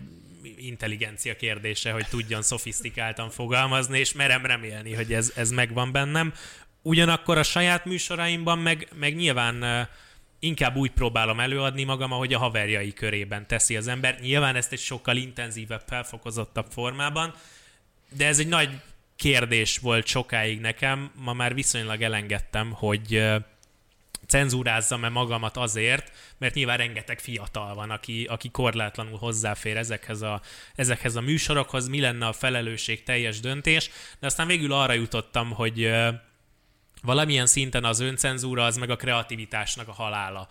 intelligencia kérdése, hogy tudjon szofisztikáltan fogalmazni, és merem remélni, hogy ez, ez megvan bennem. Ugyanakkor a saját műsoraimban meg, meg nyilván inkább úgy próbálom előadni magam, ahogy a haverjai körében teszi az ember. Nyilván ezt egy sokkal intenzívebb, felfokozottabb formában, de ez egy nagy kérdés volt sokáig nekem. Ma már viszonylag elengedtem, hogy cenzúrázzam-e magamat azért, mert nyilván rengeteg fiatal van, aki, aki korlátlanul hozzáfér ezekhez a, ezekhez a műsorokhoz, mi lenne a felelősség teljes döntés, de aztán végül arra jutottam, hogy valamilyen szinten az öncenzúra az meg a kreativitásnak a halála.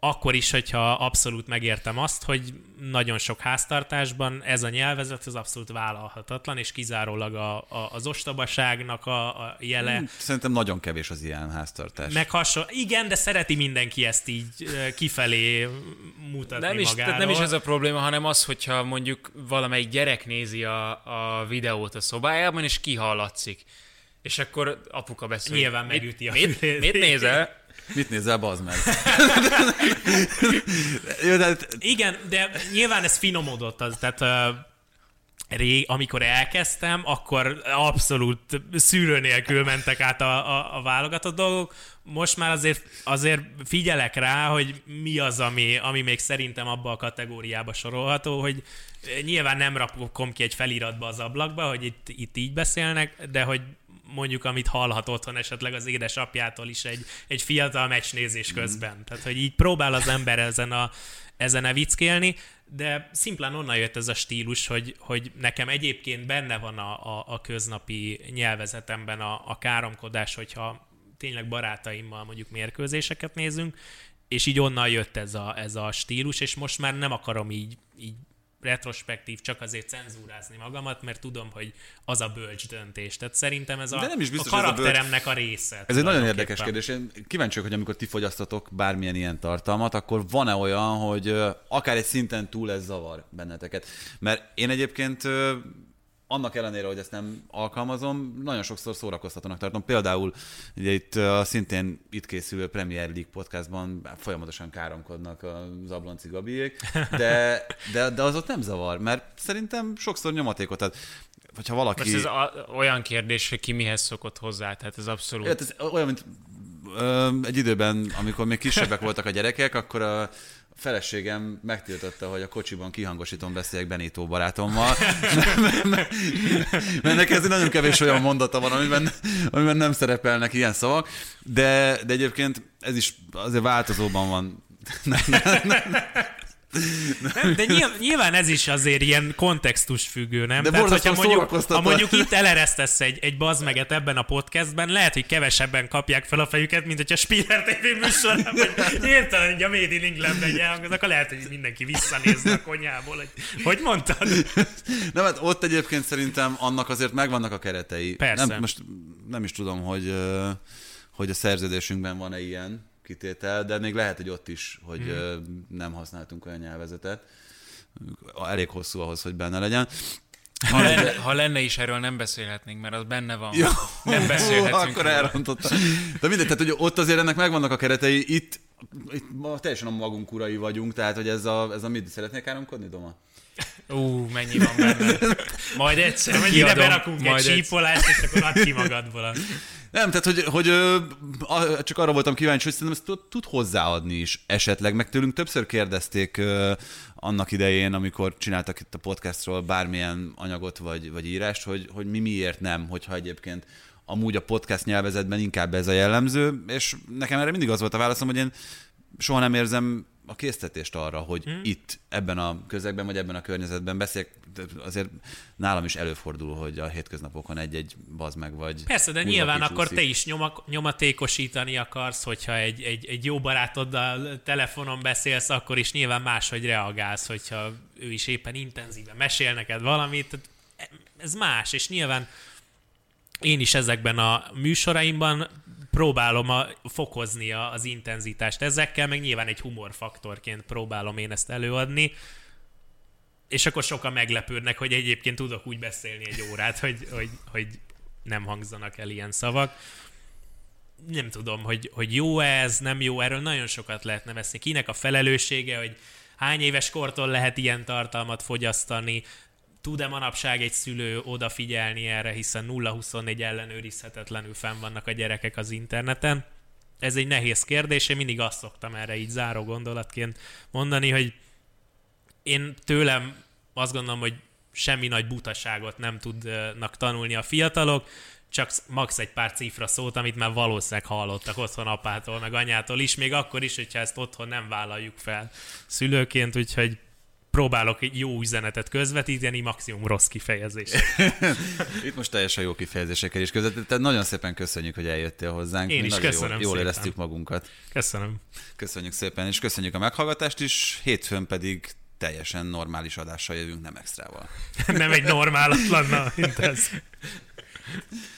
Akkor is, hogyha abszolút megértem azt, hogy nagyon sok háztartásban ez a nyelvezet az abszolút vállalhatatlan, és kizárólag a, a, az ostobaságnak a, a jele. Hmm, Szerintem nagyon kevés az ilyen háztartás. Meg hasonló. Igen, de szereti mindenki ezt így kifelé mutatni nem is, magáról. tehát nem is ez a probléma, hanem az, hogyha mondjuk valamelyik gyerek nézi a, a videót a szobájában, és kihallatszik. És akkor apuka beszél. Nyilván megüti a mit, mit nézel? Mit nézel, bazd meg? Jó, de Igen, de nyilván ez finomodott, az, tehát uh, rég, amikor elkezdtem, akkor abszolút szűrő nélkül mentek át a, a, a válogatott dolgok. Most már azért, azért figyelek rá, hogy mi az, ami, ami még szerintem abba a kategóriába sorolható, hogy nyilván nem rakom ki egy feliratba az ablakba, hogy itt, itt így beszélnek, de hogy mondjuk, amit hallhat otthon esetleg az édesapjától is egy, egy fiatal meccsnézés közben. Tehát, hogy így próbál az ember ezen a, ezen a vickélni, de szimplán onnan jött ez a stílus, hogy, hogy nekem egyébként benne van a, a, a köznapi nyelvezetemben a, a káromkodás, hogyha tényleg barátaimmal mondjuk mérkőzéseket nézünk, és így onnan jött ez a, ez a stílus, és most már nem akarom így, így retrospektív csak azért cenzúrázni magamat, mert tudom, hogy az a bölcs döntés. Tehát szerintem ez a, De nem is biztos, a ez a bölcs- karakteremnek a része. Ez egy nagyon érdekes kérdés. Én kíváncsi hogy amikor ti fogyasztatok bármilyen ilyen tartalmat, akkor van-e olyan, hogy akár egy szinten túl ez zavar benneteket? Mert én egyébként annak ellenére, hogy ezt nem alkalmazom, nagyon sokszor szórakoztatónak tartom. Például ugye itt ö, szintén itt készülő Premier League podcastban folyamatosan káromkodnak az Ablonci Gabiék, de, de, de az ott nem zavar, mert szerintem sokszor nyomatékot ad. Hogyha valaki... Most ez a, olyan kérdés, hogy ki mihez szokott hozzá, tehát ez abszolút... Hát ez olyan, mint ö, egy időben, amikor még kisebbek voltak a gyerekek, akkor a feleségem megtiltotta, hogy a kocsiban kihangosítom beszéljek Benító barátommal, mert, mert, neki ez nagyon kevés olyan mondata van, amiben, amiben nem szerepelnek ilyen szavak, de, de egyébként ez is azért változóban van. De nyilván, nyilván ez is azért ilyen kontextus függő, nem? De Tehát, hogyha mondjuk, ha mondjuk itt eleresztesz egy, egy bazmeget ebben a podcastben, lehet, hogy kevesebben kapják fel a fejüket, mint hogyha Spiller TV műsorban, vagy hirtelen így a Made in Englandben elhangoznak, akkor lehet, hogy mindenki visszanézne a konyhából, hogy hogy mondtad? Nem, hát ott egyébként szerintem annak azért megvannak a keretei. Persze. Nem, most nem is tudom, hogy, hogy a szerződésünkben van-e ilyen kitétel, de még lehet, hogy ott is, hogy hmm. nem használtunk olyan nyelvezetet. Elég hosszú ahhoz, hogy benne legyen. Ha lenne, ha lenne is, erről nem beszélhetnénk, mert az benne van. Jó, Nem beszélhetünk Akkor elrontottam. De mindegy, tehát hogy ott azért ennek megvannak a keretei, itt, itt ma teljesen a magunk urai vagyunk, tehát hogy ez a, ez a mit szeretnél káromkodni, Doma? Ú, mennyi van benne. Majd egyszer Mennyire kiadom. berakunk majd egy egyszer. sípolást, és akkor add ki magadból. a- Nem, tehát hogy, hogy csak arra voltam kíváncsi, hogy szerintem ezt tud, hozzáadni is esetleg, meg tőlünk többször kérdezték annak idején, amikor csináltak itt a podcastról bármilyen anyagot vagy, vagy írást, hogy, hogy mi miért nem, hogyha egyébként amúgy a podcast nyelvezetben inkább ez a jellemző, és nekem erre mindig az volt a válaszom, hogy én soha nem érzem a késztetést arra, hogy hmm. itt, ebben a közegben, vagy ebben a környezetben beszéljek, de azért nálam is előfordul, hogy a hétköznapokon egy-egy bazd meg, vagy Persze, de nyilván akkor te is nyoma, nyomatékosítani akarsz, hogyha egy, egy, egy jó barátoddal telefonon beszélsz, akkor is nyilván máshogy reagálsz, hogyha ő is éppen intenzíven mesél neked valamit. Ez más, és nyilván én is ezekben a műsoraimban próbálom a, fokozni a, az intenzitást ezekkel, meg nyilván egy humorfaktorként próbálom én ezt előadni, és akkor sokan meglepődnek, hogy egyébként tudok úgy beszélni egy órát, hogy, hogy, hogy nem hangzanak el ilyen szavak. Nem tudom, hogy, hogy jó ez, nem jó, erről nagyon sokat lehetne veszni. Kinek a felelőssége, hogy hány éves kortól lehet ilyen tartalmat fogyasztani, tud-e manapság egy szülő odafigyelni erre, hiszen 0-24 ellenőrizhetetlenül fenn vannak a gyerekek az interneten. Ez egy nehéz kérdés, én mindig azt szoktam erre így záró gondolatként mondani, hogy én tőlem azt gondolom, hogy semmi nagy butaságot nem tudnak tanulni a fiatalok, csak max egy pár cifra szót, amit már valószínűleg hallottak otthon apától, meg anyától is, még akkor is, hogyha ezt otthon nem vállaljuk fel szülőként, úgyhogy próbálok egy jó üzenetet közvetíteni, maximum rossz kifejezés. Itt most teljesen jó kifejezésekkel is között. Tehát nagyon szépen köszönjük, hogy eljöttél hozzánk. Én is nagyon köszönöm jól, jól szépen. éreztük magunkat. Köszönöm. Köszönjük szépen, és köszönjük a meghallgatást is. Hétfőn pedig teljesen normális adással jövünk, nem extrával. nem egy normálatlan, mint ez.